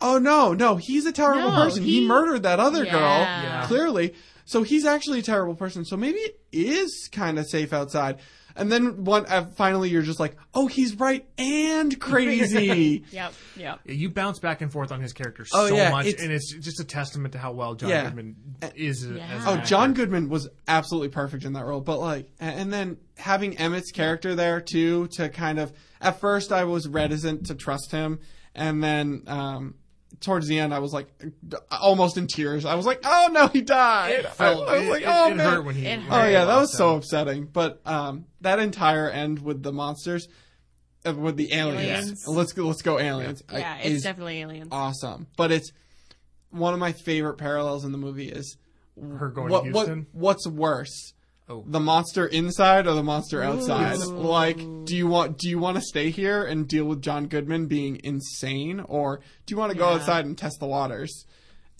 oh no, no, he's a terrible No, person. He, he- murdered that other Yeah. girl, Yeah. clearly. So he's actually a terrible person. So maybe it is kind of safe outside. And then one, uh, finally you're just like, oh, he's right and crazy. <laughs> Yep. <laughs> Yep. Yeah, you bounce back and forth on his character Oh, so yeah, much, it's- and it's just a testament to how well John Yeah. Goodman is. Yeah. As Oh, an John. Goodman was absolutely perfect in that role. But like, and then having Emmett's character there too to kind of. At first, I was reticent to trust him, and then um, towards the end, I was like almost in tears. I was like, "Oh no, he died!" It felt, I was it, like, it- "Oh it man." hurt when he. It hurt. oh yeah, that was so upsetting. But um, that entire end with the monsters, uh, with the aliens. Aliens. Let's go. Let's go aliens. I- Yeah. It's definitely aliens. awesome. But it's one of my favorite parallels in the movie is Her going what, to what Houston. what's worse Oh. the monster inside or the monster outside Ooh. like do you want do you want to stay here and deal with john goodman being insane or do you want to go Yeah. outside and test the waters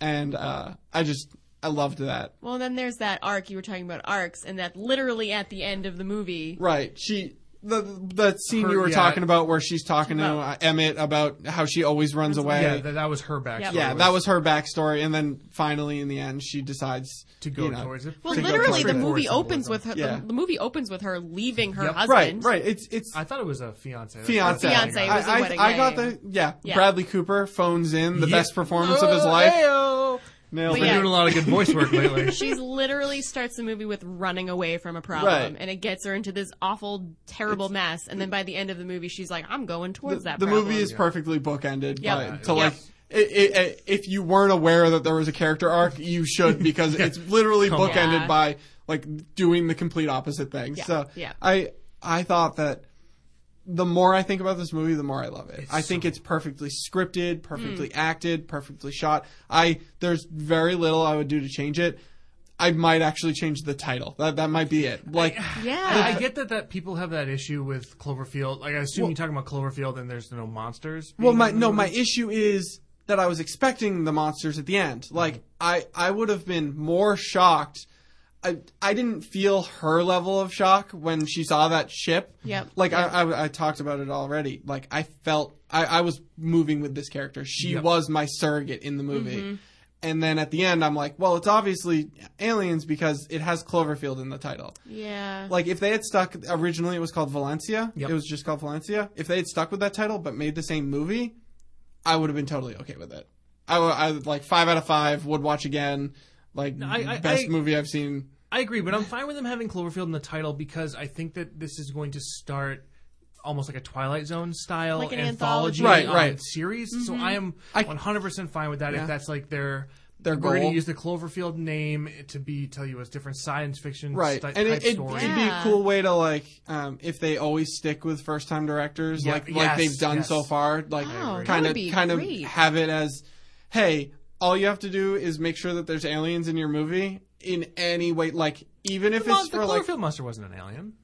and uh i just i loved that Well, then there's that arc you were talking about arcs, and that literally at the end of the movie. right she the the scene Her- you were yeah. talking about where she's talking to About- uh, emmett about how she always runs away Yeah, that, that was her backstory. Yeah, that was her backstory, and then finally, in the end, she decides to go you know, towards it. Well, to literally, the movie opens with her. Yeah. The, the movie opens with her leaving her Yep. husband. Right, right. It's it's I thought it was a fiance. That's fiance. I Fiance, got. it was a I, wedding, I, I got the yeah. Yeah. Bradley Cooper phones in the Yeah. best performance of his life. Hey-o. Nailed But it. Yeah. doing a lot of good voice work <laughs> lately. She literally starts the movie with running away from a problem, Right. and it gets her into this awful, terrible mess. And then by the end of the movie, she's like, "I'm going towards The, that." the problem. movie is perfectly bookended Yep. by, Yeah. to like Yep. i i if you weren't aware that there was a character arc, you should <laughs> because it's literally Come on. bookended Yeah. by like doing the complete opposite thing. So yeah. I I thought that the more I think about this movie, the more I love it. It's I think so- it's perfectly scripted, perfectly Hmm. acted, perfectly shot. I there's very little I would do to change it. I might actually change the title. That that might be it. Like <sighs> Yeah. I, I get that that people have that issue with Cloverfield. Like I assume you're talking about Cloverfield and there's no monsters. Well, my no, my issue is that I was expecting the monsters at the end. Like I, I would have been more shocked. I, I didn't feel her level of shock when she saw that ship. Yep. Like I, I, I talked about it already. Like I felt I, I was moving with this character. She Yep. was my surrogate in the movie. Mm-hmm. And then at the end, I'm like, well, it's obviously aliens because it has Cloverfield in the title. yeah. Like if they had stuck originally, it was called Valencia. Yep. It was just called Valencia. If they had stuck with that title but made the same movie, I would have been totally okay with it. I, I would, like five out of five would watch again. Like I- I- best I- movie I've seen. I agree, but I'm fine with them having Cloverfield in the title because I think that this is going to start almost like a Twilight Zone style Like an anthology, anthology. Right, um, right. series. So I am 100% fine with that Yeah. if that's like their Their we're going to use the Cloverfield name to be tell you as different science fiction Right, sti- and type it, it, stories. it'd be a cool way to like um, if they always stick with first time directors, Yeah, like like they've done yes. so far. Like Oh, kind of be kind of have it as, hey, all you have to do is make sure that there's aliens in your movie in any way. Like even if The, mon- it's the for like Cloverfield monster wasn't an alien.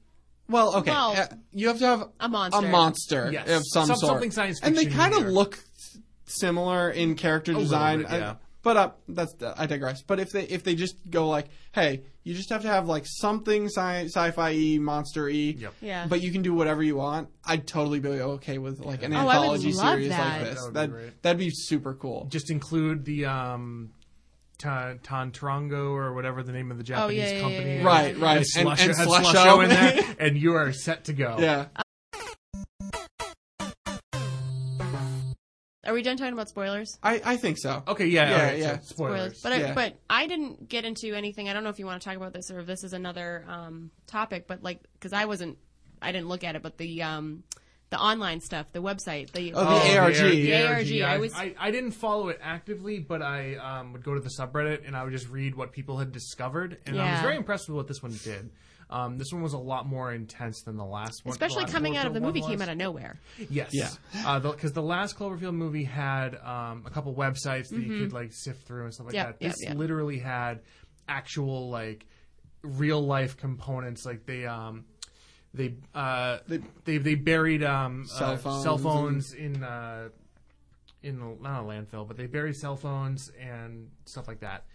Well, okay. Well, uh, you have to have a monster. a monster Yes. of some, Some- sort, something science and they fiction kind of here. look s- similar in character little design. bit, yeah. I- but uh, that's I digress. But if they if they just go like, hey, you just have to have like something sci- sci-fi monster y, Yep. Yeah. but you can do whatever you want. I'd totally be okay with like an Oh, anthology series that. like this. That would be That great. that'd be super cool. Just include the um, Ta- Tantrango or whatever the name of the Japanese Oh, yeah, yeah, company yeah, is. yeah. Right, right. And, And- Slusho, and had Slusho. Slusho in there, and you are set to go. Yeah. Are we done talking about spoilers? I, I think so. Okay, yeah, Yeah, okay, yeah. So spoilers. But I, but I didn't get into anything. I don't know if you want to talk about this or if this is another um, topic. But like, because I wasn't, I didn't look at it. But the um, the online stuff, the website, the Oh, the ARG. The ARG, I I, was- I, I didn't follow it actively, but I um, would go to the subreddit and I would just read what people had discovered, and I was very impressed with what this one did. Um, this one was a lot more intense than the last one. especially the last coming out of the movie one came out of nowhere. Yes. Yeah. Because the, last Cloverfield movie had um, a couple websites that you could like sift through and stuff like Yep, that. This yep. literally had actual like real life components. Like they um they uh They- they they buried um Cell uh, phones cell and- phones in uh in not a landfill, but they buried cell phones and stuff like that.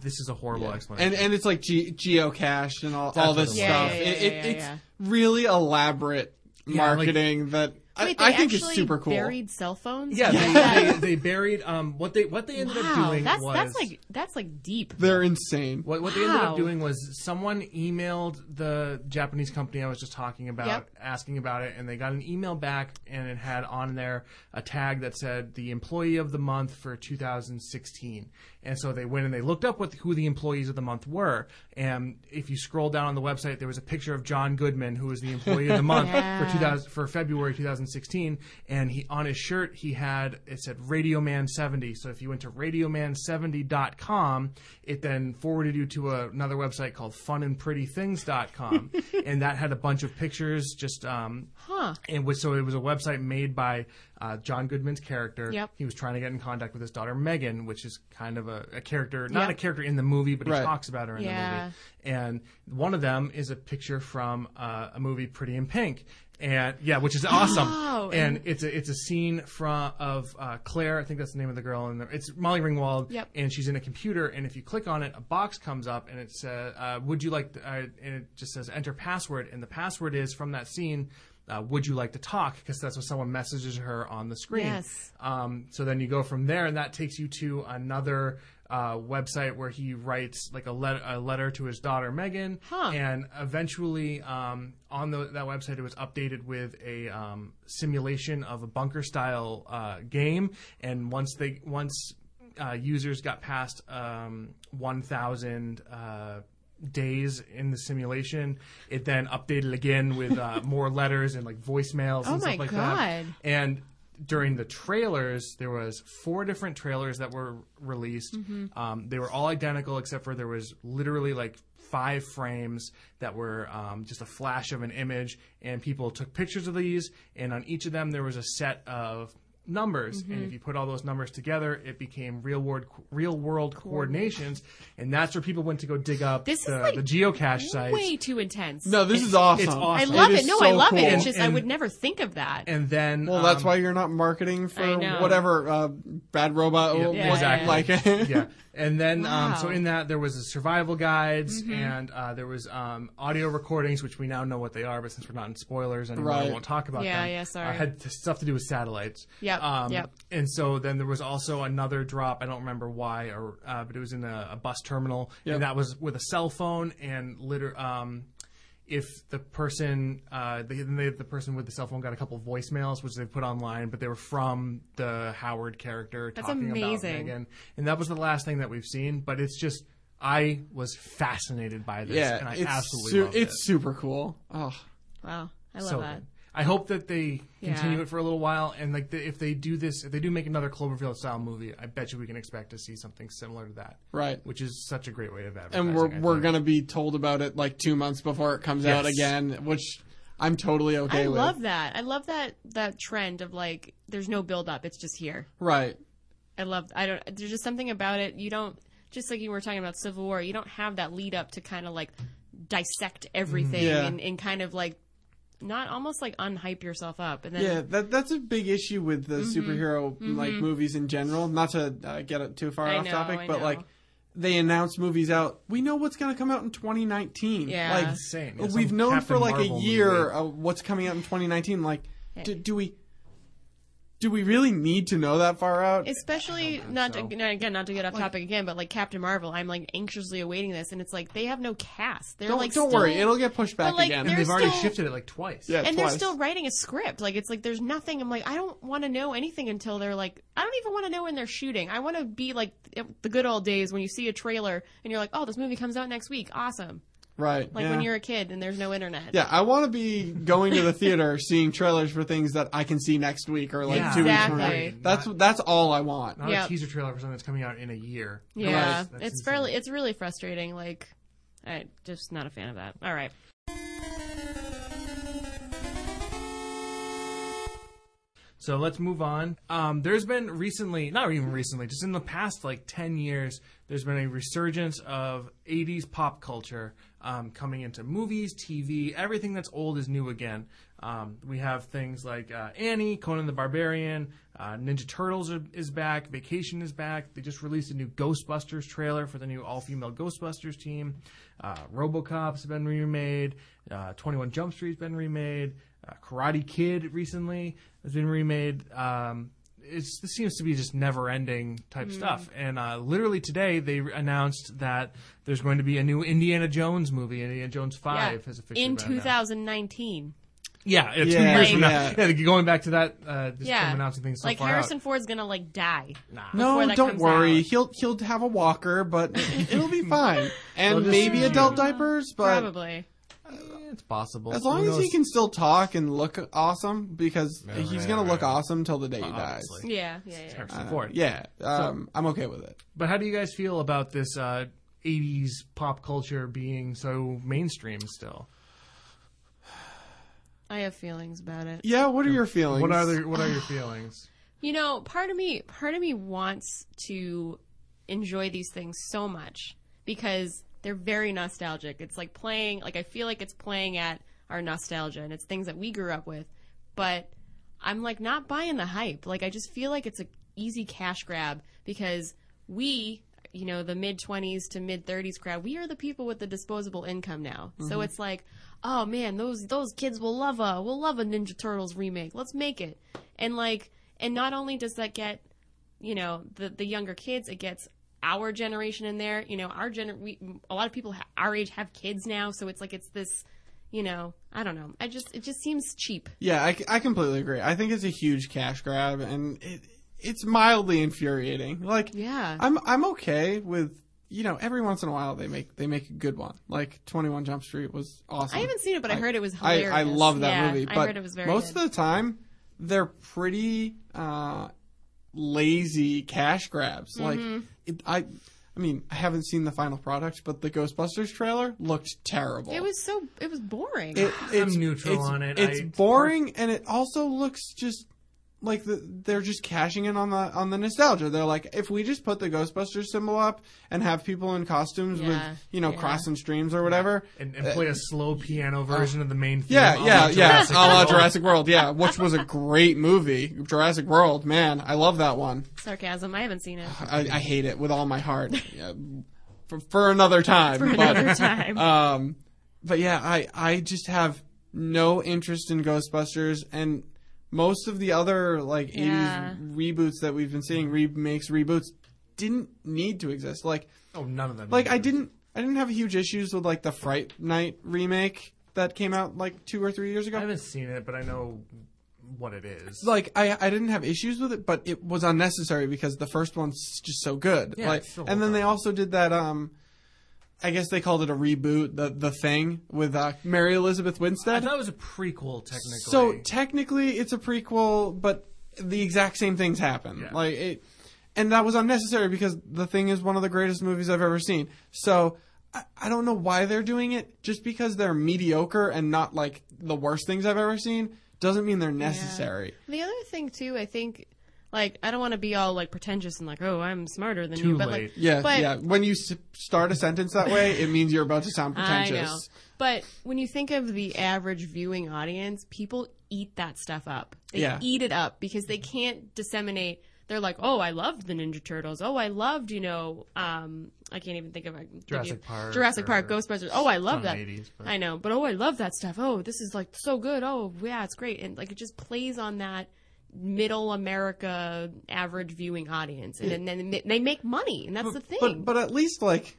This is a horrible explanation. And and it's like ge- geocached and all, all this what it stuff. Yeah, yeah, it, it, yeah, it's yeah. really elaborate Yeah, like- marketing that I, Wait, they I think it's super cool. Buried cell phones. yeah, They, they, they buried um what they what they ended up doing that's was that's like that's like deep. They're insane. What, what they ended up doing was someone emailed the Japanese company I was just talking about, Yep. asking about it, and they got an email back, and it had on there a tag that said the employee of the month for 2016. And so they went and they looked up what who the employees of the month were, and if you scroll down on the website, there was a picture of John Goodman, who was the employee of the month <laughs> Yeah. for 2000 for February 2016, and he on his shirt he had it said Radio Man 70. So if you went to radioman70.com, it then forwarded you to a, another website called funandprettythings.com, <laughs> and that had a bunch of pictures. Just um, Huh. and was, so it was a website made by uh, John Goodman's character. Yep. He was trying to get in contact with his daughter Megan, which is kind of a, a character, not Yep. a character in the movie, but he talks about her in Yeah. the movie. And one of them is a picture from uh, a movie, Pretty in Pink. And yeah, which is <gasps> awesome. Oh, and and- it's a it's a scene from of uh, Claire. I think that's the name of the girl. And it's Molly Ringwald. Yep. And she's in a computer. And if you click on it, a box comes up, and it says, uh, "Would you like?" To, uh, and it just says, "Enter password." And the password is from that scene. Uh, would you like to talk? Because that's what someone messages her on the screen. Yes. Um, so then you go from there, and that takes you to another uh, website where he writes like a, let- a letter to his daughter Megan, Huh. and eventually um, on the, that website it was updated with a um, simulation of a bunker style uh, game. And once they once uh, users got past um, 1,000 uh, days in the simulation, it then updated again with uh, <laughs> more letters and like voicemails Oh and my stuff like God. that. And during the trailers, there was four different trailers that were released. Um, they were all identical except for there was literally like five frames that were um, just a flash of an image, and people took pictures of these. And on each of them, there was a set of numbers, and if you put all those numbers together, it became real world real world coordinations, and that's where people went to go dig up This is the, like the geocache sites. Way too intense. No, this is awesome. it's awesome. I love it. No, so I love cool. it. It's just I would never think of that. and then Well, that's um, why you're not marketing for whatever uh, bad robot Yeah, was Yeah, exactly. like. yeah. <laughs> And then, um, so in that, there was a survival guides Mm-hmm. and uh, there was um, audio recordings, which we now know what they are, but since we're not in spoilers anymore, I Right. won't talk about Yeah, them. yeah, sorry. Uh, had stuff to do with satellites. Yep, Um, yep. And so then there was also another drop. I don't remember why, or uh, but it was in a, a bus terminal, Yep. and that was with a cell phone and liter- um, if the person, uh, the, the, the person with the cell phone got a couple of voicemails, which they put online, but they were from the Howard character That's talking about amazing. Megan, and that was the last thing that we've seen. But it's just, I was fascinated by this, yeah, and I it's absolutely su- loved it's it. super cool. Oh, Wow, I love So that. good. I hope that they Yeah. continue it for a little while, and like the, if they do this, if they do make another Cloverfield style movie, I bet you we can expect to see something similar to that, right. which is such a great way of advertising. And we're I we're think. gonna be told about it like two months before it comes out again, which I'm totally okay I with. I love that. I love that that trend of like there's no build up. It's just here. Right. I love. I don't. There's just something about it. You don't. Just like you were talking about Civil War, you don't have that lead up to kind of like dissect everything mm-hmm. Yeah. and, and kind of like not almost like unhype yourself up. And then Yeah, that that's a big issue with the Mm-hmm. superhero like movies in general. Not to uh, get it too far I off know, topic, I but know. like they announce movies out. We know what's going to come out in 2019. Yeah. like Insane. Yeah, we've known Captain for like Marvel a year movie. uh, what's coming out in 2019. Like, do, do we do we really need to know that far out? especially not so. to, again not to get off topic again, but like Captain Marvel, I'm like anxiously awaiting this, and it's like they have no cast. They're don't like don't still- worry, it'll get pushed back like, again. and they're they've already shifted it like twice. yeah, and twice. they're still writing a script. Like it's like there's nothing. I'm like I don't want to know anything until they're like I don't even want to know when they're shooting. I want to be like the good old days when you see a trailer and you're like, oh, this movie comes out next week. Awesome. Right. Like yeah. when you're a kid and there's no internet. Yeah, I want to be going to the theater, <laughs> seeing trailers for things that I can see next week or like Yeah. two weeks from now. Exactly. That's that's all I want. Not Yeah. a teaser trailer for something that's coming out in a year. Yeah, That's- that's it's insane. fairly it's really frustrating. Like, I just not a fan of that. All right. So let's move on. Um, there's been recently, not even recently, just in the past like 10 years, there's been a resurgence of 80s pop culture um, coming into movies, TV, everything that's old is new again. Um, we have things like uh, Annie, Conan the Barbarian, uh, Ninja Turtles are, is back, Vacation is back. They just released a new Ghostbusters trailer for the new all female Ghostbusters team. Uh, Robocop's been remade. Uh, 21 Jump Street's been remade. Uh, Karate Kid recently has been remade. Um, it's, this seems to be just never-ending type stuff. And uh, literally today, they announced that there's going to be a new Indiana Jones movie. Indiana Jones Five has officially in been announced. 2019. Yeah, yeah, two Yeah, years from now. yeah. Yeah, going back to that, uh, just Yeah, them announcing things so like far Harrison out. Ford's gonna like die. Nah. No, that don't comes worry. out. He'll he'll have a walker, but it'll be <laughs> fine. And Well, just- maybe adult diapers, but Probably. It's possible. as long Who as he can still talk and look awesome, because Yeah, he's right, gonna right, look awesome till the day he dies. Obviously. Yeah, yeah, yeah. Harrison Uh, Ford. yeah, um, I'm okay with it. But how do you guys feel about this uh, 80s pop culture being so mainstream still? I have feelings about it. Yeah, what are your feelings? What are the, what are your <sighs> feelings? You know, part of me, part of me wants to enjoy these things so much because they're very nostalgic. It's like playing, like I feel like it's playing at our nostalgia and it's things that we grew up with. But I'm like not buying the hype. Like I just feel like it's a easy cash grab because we, you know, the mid 20s to mid 30s crowd, we are the people with the disposable income now. So mm-hmm. it's like, oh man, those those kids will love a will love a Ninja Turtles remake. Let's make it. And like and not only does that get you know the the younger kids it gets our generation in there you know our gener we a lot of people ha- our age have kids now so it's like it's this you know i don't know i just it just seems cheap Yeah, I, I completely agree. I think it's a huge cash grab, and it it's mildly infuriating. Like, Yeah. I'm I'm okay with you know every once in a while they make they make a good one. Like Twenty One Jump Street was awesome. i haven't seen it but i, heard it was hilarious I love that Yeah, movie, i heard it was very most good. of the time they're pretty uh, lazy cash grabs. Like it, I, I mean, I haven't seen the final product, but the Ghostbusters trailer looked terrible. It was so it was boring. It, I'm neutral on it. It's I- boring, and it also looks just like the, they're just cashing in on the on the nostalgia. They're like, if we just put the Ghostbusters symbol up and have people in costumes with you know yeah. crossing streams or whatever. and, and play a slow piano version of the main theme. Yeah, yeah, yeah. Jurassic A la Jurassic World, yeah, <laughs> which was a great movie. Jurassic World, man, I love that one. Sarcasm. I haven't seen it. <sighs> I, I hate it with all my heart. Yeah, for, for another time. For but, another time. Um, but yeah, I I just have no interest in Ghostbusters, and most of the other like Yeah. '80s reboots that we've been seeing, remakes, reboots, didn't need to exist. Like Oh, none of them. like I didn't I didn't have huge issues with like the Fright Night remake that came out like two or three years ago. I haven't seen it, but I know what it is. like I, I didn't have issues with it, but it was unnecessary because the first one's just so good. Yeah, like, it's so and then they done. also did that. Um, I guess they called it a reboot, the the thing with uh, Mary Elizabeth I Winstead. thought it was a prequel, technically. So technically, it's a prequel, but the exact same things happen. Yeah. Like it, and that was unnecessary because the thing is one of the greatest movies I've ever seen. So. I- I don't know why they're doing it. Just because they're mediocre and not like the worst things I've ever seen doesn't mean they're necessary. The other thing too, I think, like I don't want to be all like pretentious and like, oh, I'm smarter than Too you, but late. like, Yeah, but yeah. When you s- start a sentence that way, it means you're about to sound pretentious. I pretentious. know. But when you think of the average viewing audience, people eat that stuff up. They Yeah. eat it up because they can't disseminate. They're like, oh, I loved the Ninja Turtles. Oh, I loved, you know, um, I can't even think of it. Jurassic Park Jurassic Park, or- Ghostbusters. Oh, I love that. 80s, but- I know, but oh, I love that stuff. Oh, this is like so good. Oh, yeah, it's great. And like it just plays on that middle America average viewing audience, and, and then they make money, and that's the thing. But but at least like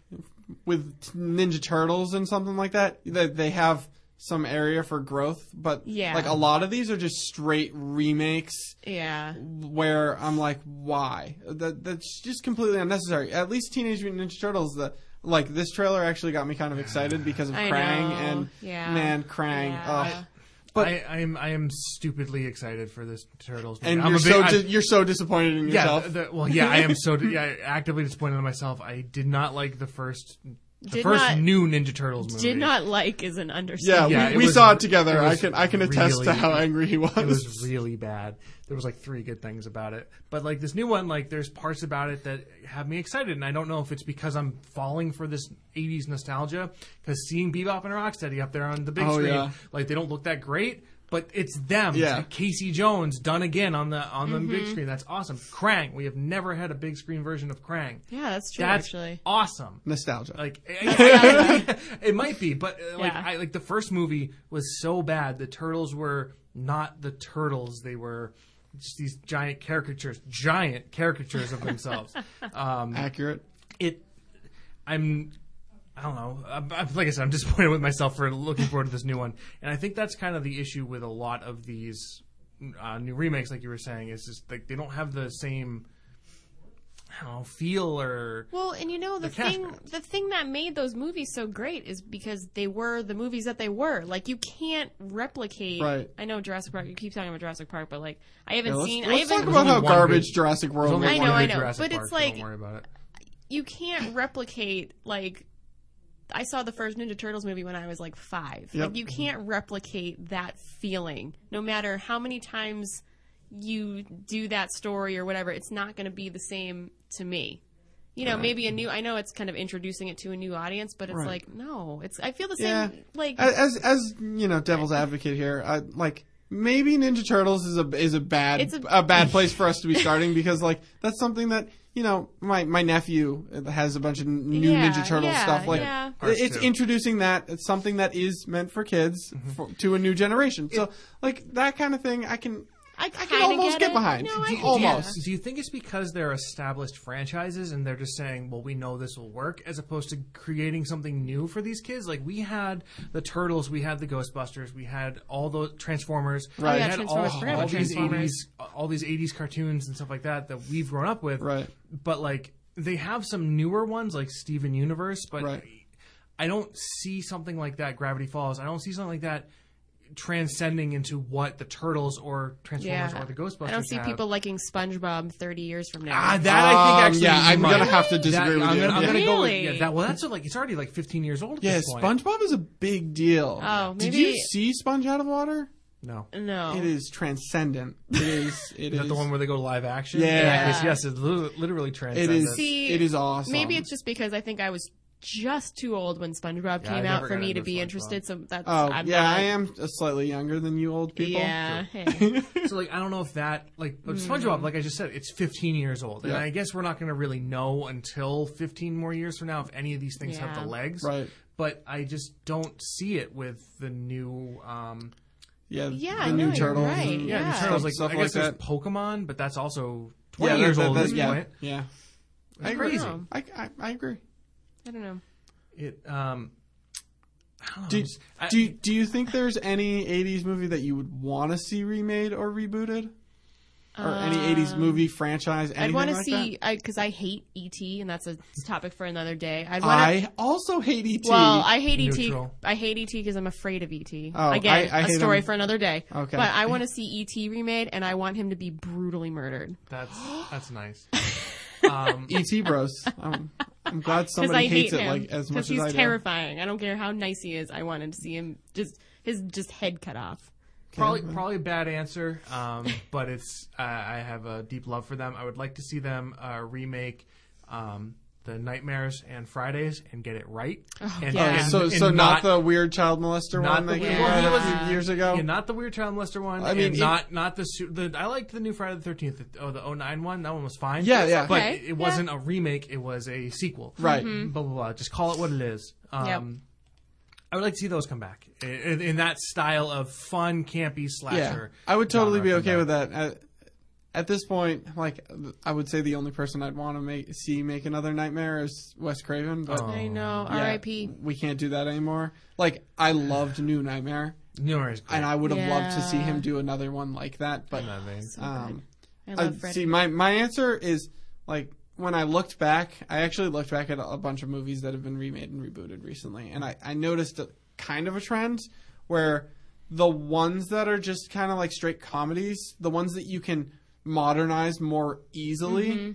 with Ninja Turtles and something like that, they, they have some area for growth. But Yeah. like a lot of these are just straight remakes yeah, where I'm like, why? That that's just completely unnecessary. At least Teenage Mutant Ninja Turtles, the like this trailer actually got me kind of excited because of I Krang know. and Yeah. man Krang. Yeah. But I, I am I am stupidly excited for this Turtles. Movie. and I'm you're a big- so I- you're so disappointed in yeah. yourself. the- well, yeah, I am so <laughs> yeah, actively disappointed in myself. I did not like the first the Did first not- new Ninja Turtles movie. did not like is an Yeah, understatement. Yeah, we, we was- saw it together. it I can I can attest to how angry he was. It was really bad. There was like three good things about it, but like this new one, like there's parts about it that have me excited, and I don't know if it's because I'm falling for this '80s nostalgia. Because seeing Bebop and Rocksteady up there on the big Oh, screen, yeah. like they don't look that great, but it's them. Yeah. It's Casey Jones done again on the on the Mm-hmm. big screen. That's awesome. Krang, we have never had a big screen version of Krang. Yeah, that's true. That's actually, awesome. nostalgia. Like <laughs> it might be, but uh, like Yeah. I like the first movie was so bad. The turtles were not the turtles; they were just these giant caricatures, giant caricatures of themselves. <laughs> um, Accurate. it, I'm. I don't know. I'm, I'm- like I said, I'm disappointed with myself for looking forward to this new one, and I think that's kind of the issue with a lot of these uh, new remakes. Like you were saying, is just like they don't have the same, I don't know, feel or well, and you know the The thing, grabs. the thing that made those movies so great is because they were the movies that they were. Like you can't replicate. Right. I know Jurassic Park. You keep talking about Jurassic Park, but like I haven't Yeah, let's seen. I let's haven't. talk about how garbage good- Jurassic World was. I know, I know, Jurassic but it's Park, so like- don't worry about it. you can't replicate like I saw the first Ninja Turtles movie when I was like five. Yep. Like you can't replicate that feeling, no matter how many times you do that story or whatever. It's not going to be the same to me. You know, maybe a new. I know it's kind of introducing it to a new audience, but it's Right. like no, it's. I feel the same. Yeah. Like as as you know, devil's advocate here. I, like maybe Ninja Turtles is a is a bad a, a- bad <laughs> place for us to be starting because like that's something that you know my my nephew has a bunch of new Yeah, Ninja Turtle yeah, stuff. Like yeah. It's introducing that it's something that is meant for kids mm-hmm. for, to a new generation. So like that kind of thing, I can I, I can kinda almost get it. behind. No, Do you- get almost. it. Do you think it's because they're established franchises and they're just saying, "Well, we know this will work," as opposed to creating something new for these kids? Like we had the Turtles, we had the Ghostbusters, we had all the Transformers, oh, Right. We yeah, had Transformers, all, forgot all these eighties, all these eighties cartoons and stuff like that that we've grown up with. Right. But like they have some newer ones like Steven Universe, but Right. I don't see something like that. Gravity Falls. I don't see something like that transcending into what the Turtles or Transformers Yeah. or the Ghostbusters I don't see have. people liking SpongeBob 30 years from now. Ah, that I think Um, actually. yeah, I'm might. gonna have to disagree That- with I'm you. Gonna, I'm Yeah. gonna go with yeah, Really? that. Well, that's like it's already like 15 years old. At Yeah, this point. SpongeBob is a big deal. Oh, maybe... Did you see Sponge Out of Water? No, no. It is transcendent. It is. <laughs> It is that is. the one where they go live action? Yeah. yes, yes, it's literally transcendent. is. See, it is awesome. Maybe it's just because I think I was just too old when SpongeBob Yeah, came never out for me to be SpongeBob. interested. So that's Oh, I'm yeah, not, I am slightly younger than you old people. Yeah. hey. <laughs> So like I don't know if that like but Mm. SpongeBob like I just said it's 15 years old and I guess we're not going to really know until 15 more years from now if any of these things have the legs. Right. But I just don't see it with the new um Yeah. Yeah, the I new know, turtles. right, and yeah, Yeah. the Turtles like stuff I like guess there's that. Pokemon but that's also 20 Yeah, years that- old that- at this yeah, point. Yeah. It's I agree. crazy. I, I, I agree. I don't know. It um don't know, Do, just- I- do, do you think there's any 80s movie that you would want to see remade or rebooted? Or any 80s movie franchise? I'd want to like see because I, hate ET, and that's a topic for another day. I'd want to. I also hate E E.T. Well, I hate ET. I hate ET because I'm afraid of ET. Oh, Again, I- I a story him. for another day. Okay. But I want to see ET remade, and I want him to be brutally murdered. that's that's nice. <laughs> Um E.T. bros. I'm, I'm glad <laughs> Because somebody I hate hates it him. like as much he's as I do. terrifying. I don't care how nice he is. I wanted to see him just his just head cut off. Probably, probably a bad answer, um, <laughs> but it's uh, I have a deep love for them. I would like to see them uh, remake um, the Nightmares and Fridays and get it right. and, yeah. and- So, and so not, the weird child molester not one the that weird- came well, out he a years ago. yeah, not the weird child molester one. I mean, and it- not not the, the I liked the new Friday the Thirteenth. Oh, the 09 one. That one was fine. Yeah, yeah. But okay. it, it wasn't a remake. It was a sequel. Right. Blah blah blah. Just call it what it is. Um, Yep. I would like to see those come back in, in that style of fun, campy yeah, slasher. I would totally be okay back. with that. At, at this point, like I would say, the only person I'd want to make see make another Nightmare is Wes Craven, but Oh. I know. yeah, R.I.P. we can't do that anymore. Like I loved New Nightmare, New Year's and I would have loved to see him do another one like that. But in that um, I I, love Freddy. see, my my answer is like when I looked back, I actually looked back at a, a bunch of movies that have been remade and rebooted recently, and I, I noticed a, kind of a trend where the ones that are just kind of like straight comedies, the ones that you can modernize more easily. Mm-hmm.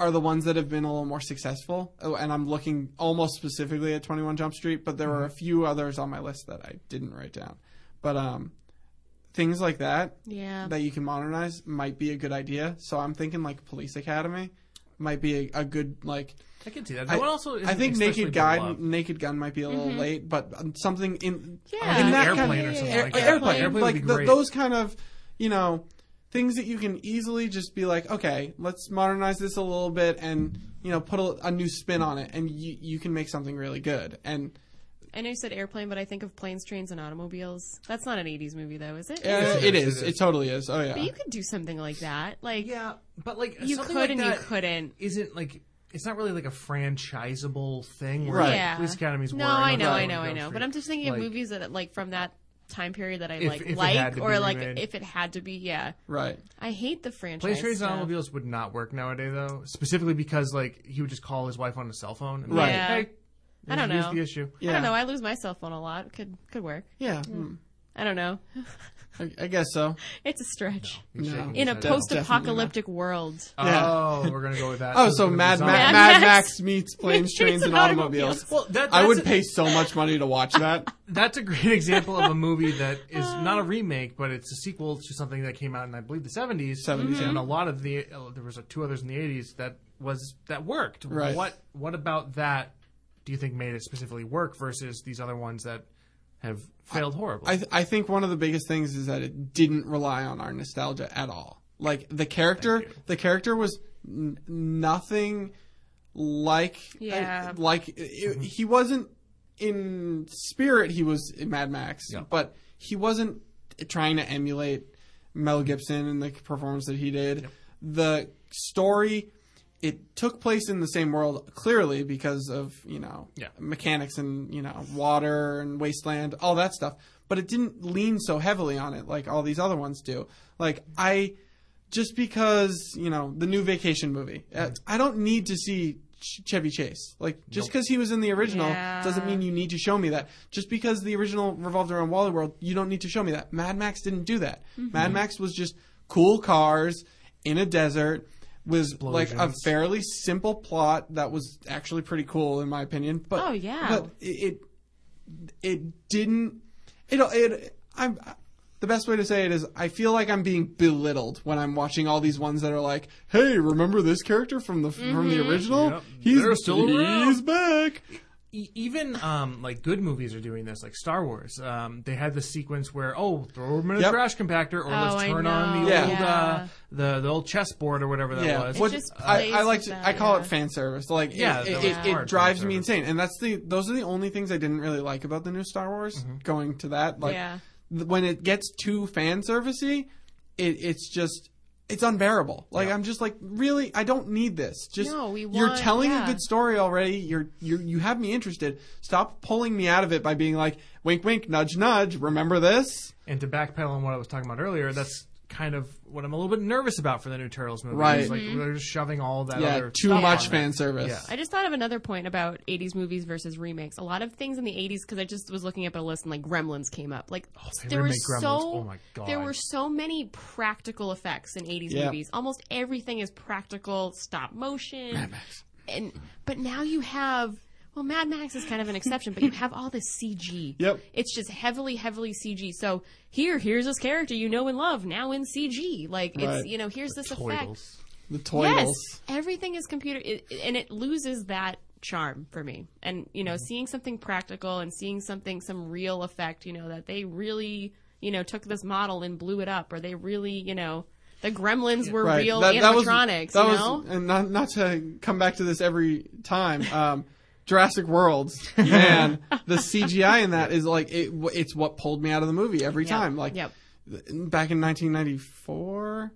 Are the ones that have been a little more successful, Oh, and I'm looking almost specifically at 21 Jump Street, but there were a few others on my list that I didn't write down. But um, things like that, yeah. that you can modernize might be a good idea. So I'm thinking like Police Academy might be a, a good like. I can see that. I, That one also I think Naked Gun. Naked Gun might be a little late, but um, something in Yeah. in that Airplane kind or of, something air- like that. airplane, Airplane would like be the- those kind of you know things that you can easily just be like, okay, let's modernize this a little bit and you know put a, a new spin on it, and you you can make something really good. And I know you said airplane, but I think of planes, trains, and automobiles. That's not an '80s movie, though, is it? Yes, it it is, is. it totally is. Oh yeah, But you could do something like that. Like Yeah, but like you could like and that you couldn't. Isn't like it's not really like a franchisable thing. Where Right. like, Yeah. Police Academies. No, I know, I know, I know. But I'm just thinking Like- of movies that like from that time period that I If- like if it like had to or like remade. if it had to be. Yeah, right. I hate the franchise. Planes, Trains, and stuff. Automobiles would not work nowadays, though. Specifically because like he would just call his wife on his cell phone. And be Right. Like, Yeah. hey, I don't here's know. the issue. I don't know. I lose my cell phone a lot. Could could work. Yeah, hmm. I don't know. <laughs> I, I guess so. It's a stretch He's No. in a head. That's post-apocalyptic world. Oh, we're gonna go <laughs> with that. Oh, so Mad, Ma- Mad Mad Max. Max meets <laughs> planes, trains, and automobiles. Well, that, I would a- pay so much money to watch that. <laughs> That's a great example of a movie that is not a remake, but it's a sequel to something that came out in I believe the seventies. 70s, and a lot of the uh, there was uh, two others in the eighties that was that worked. Right. What what about that? Do you think made it specifically work versus these other ones that have failed horribly? I, th- I think one of the biggest things is that it didn't rely on our nostalgia at all. Like the character, the character was n- nothing like Yeah. uh, like it, he wasn't in spirit. He was in Mad Max, Yeah. but he wasn't trying to emulate Mel Gibson and the performance that he did. The story. It took place in the same world clearly because of you know Yeah. mechanics and you know water and wasteland, all that stuff. But it didn't lean so heavily on it like all these other ones do. Like I, just because you know the new Vacation movie, uh, I don't need to see Ch- Chevy Chase. Like just because he was in the original Yeah. doesn't mean you need to show me that. Just because the original revolved around Wally World, you don't need to show me that. Mad Max didn't do that. Mm-hmm. Mad Max was just cool cars in a desert. Was like a fairly simple plot that was actually pretty cool in my opinion. But Oh, yeah. but it it, it didn't. It it I'm. The best way to say it is, I feel like I'm being belittled when I'm watching all these ones that are like, "Hey, remember this character from the from the mm-hmm. original? Yep. He's They're still around." he's back." E- even um, like good movies are doing this, like Star Wars. Um, they had the sequence where oh, throw them in a Yep. trash compactor, or Oh, let's I turn on the know. old Yeah. uh, the the old chessboard or whatever that yeah, was. what- just I, I like with to, that, I call yeah. it fan service. Like, Yeah, it, that it, was it, hard it drives fan me service. insane, and that's the those are the only things I didn't really like about the new Star Wars. Mm-hmm. Going to that, like, Yeah. th- when it gets too fan servicey, it, it's just it's unbearable. Like, Yeah. I'm just like, really, I don't need this. Just No, we you're want- telling a good story already. You're you you have me interested. Stop pulling me out of it by being like, wink, wink, nudge, nudge. Remember this? and to backpedal on what I was talking about earlier, that's kind of what I'm a little bit nervous about for the new Turtles movie. Right. Is, like mm-hmm. they're just shoving all that Yeah, other too stuff much on fan that. service. Yeah. I just thought of another point about 80s movies versus remakes. A lot of things in the 80s, because I just was looking up a list and like Gremlins came up. Like oh, they there were remake Gremlins. so Oh my God. there were so many practical effects in 80s Yeah. movies. Almost everything is practical, stop motion. And but now you have well, Mad Max is kind of an exception, but you have all this CG. <laughs> Yep. It's just heavily, heavily CG. So here, here's this character you know and love now in CG. Like it's Right. you know here's this effect. The toidles. Yes, everything is computer, it, and it loses that charm for me. And you know, Mm-hmm. seeing something practical and seeing something, some real effect, you know, that they really, you know, took this model and blew it up, or they really, you know, the Gremlins were right. real That, that was animatronics. that you was, know, and not not to come back to this every time. Um, Jurassic Worlds, <laughs> man, the CGI in that is like it, it's what pulled me out of the movie every Yep. time. Like Yep. back in 1994,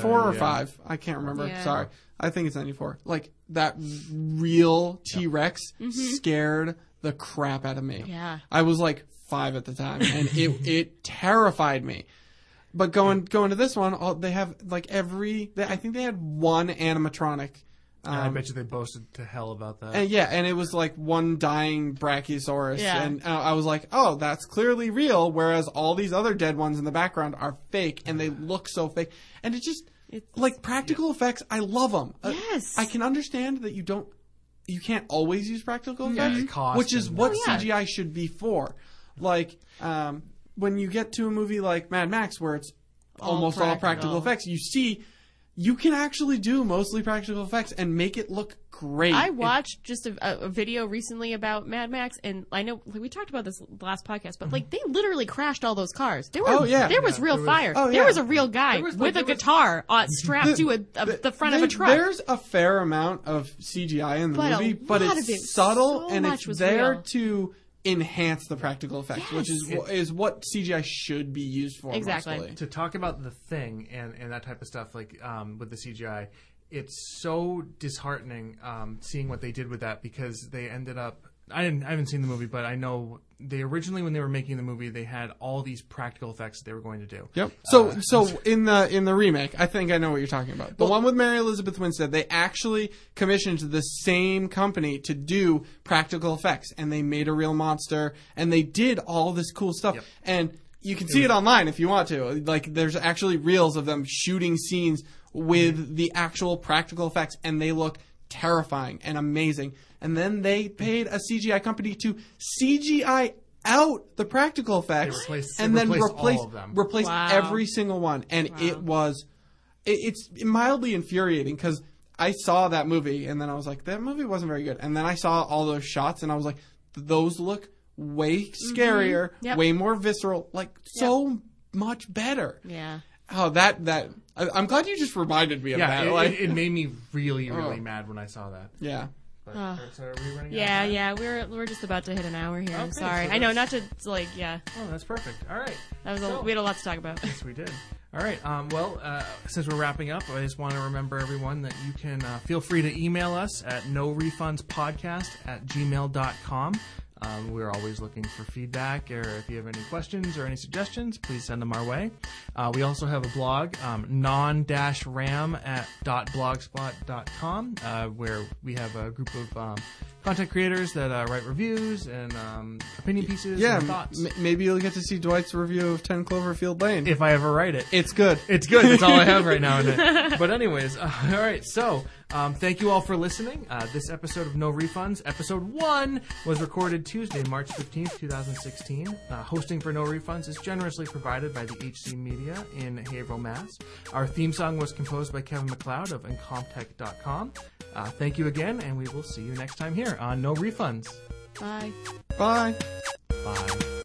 four or yeah. five, I can't remember. Yeah. Sorry, I think it's 94. Like that real T Rex scared the crap out of me. Mm-hmm. Yeah. I was like five at the time, and it <laughs> it terrified me. But going going to this one, all, they have like every. They, I think they had one animatronic. And I Um, bet you they boasted to hell about that. and yeah, and it was like one dying Brachiosaurus, Yeah. and uh, I was like, "Oh, that's clearly real." Whereas all these other dead ones in the background are fake, and they look so fake. And it just It's- like practical effects. I love them. Yes. I can understand that you don't, you can't always use practical Yeah, effects, the cost which is what Oh, yeah. CGI should be for. Like um, when you get to a movie like Mad Max, where it's All almost all practical practical. effects, you see. You can actually do mostly practical effects and make it look great. I It- watched just a, a, a video recently about Mad Max, and I know we talked about this last podcast, but like they literally crashed all those cars. There were. Oh, yeah. there was Yeah, real there was- fire. Oh, there was a real guy There was, with like, a there was- guitar uh, <laughs> strapped to a, a, the front of a truck. There's a fair amount of CGI in the But movie, but it's it, subtle so and it's was there real. to enhance the practical effects, which is Yes. wh- is what CGI should be used for. Exactly. mostly. to talk about the thing and, and that type of stuff, like um, with the CGI, it's so disheartening um, seeing what they did with that because they ended up. I didn't. I haven't seen the movie, but I know they originally when they were making the movie, they had all these practical effects that they were going to do. Yep. So uh, so in the in the remake, I think I know what you're talking about. The one with Mary Elizabeth Winstead, they actually commissioned the same company to do practical effects, and they made a real monster, and they did all this cool stuff, Yep. and you can see it online if you want to. Like there's actually reels of them shooting scenes with the actual practical effects, and they look terrifying and amazing. And then they paid a CGI company to CGI out the practical effects, replaced- they and then replaced replace replace Wow. every single one, and it was it, it's mildly infuriating because I saw that movie and then I was like, that movie wasn't very good, and then I saw all those shots and I was like, those look way mm-hmm. scarier, Yep. way more visceral, like so much better. yeah. Oh, that that I, I'm glad you just reminded me of Yeah, that. it, like, it, it made me really, <laughs> really Oh. mad when I saw that. yeah. But, so are we running? out of Yeah, time? yeah, we're we're just about to hit an hour here. I'm sorry. so I know, not to like, yeah, Oh, that's perfect. All right. that was a, we had a lot to talk about. Yes, we did. All right. Um, well, uh, since we're wrapping up, I just want to remember everyone that you can uh, feel free to email us at no refunds podcast at gmail.com. Um, we're always looking for feedback, or if you have any questions or any suggestions, please send them our way. Uh, we also have a blog, um, non-ram at .blogspot.com, uh, where we have a group of um, content creators that uh, write reviews and um, opinion pieces Yeah, and thoughts. m- maybe you'll get to see Dwight's review of 10 Cloverfield Lane. if I ever write it. it's good. It's good. That's all I have right now. Isn't it? <laughs> But anyways, uh, <laughs> all right. So um, thank you all for listening. Uh, this episode of No Refunds, episode one, was recorded Tuesday, March fifteenth, two thousand sixteen. Uh, hosting for No Refunds is generously provided by the HC Media in Haverhill, Mass. Our theme song was composed by Kevin MacLeod of Incompetech.com. Uh, thank you again, and we will see you next time here on No Refunds. Bye. Bye. Bye.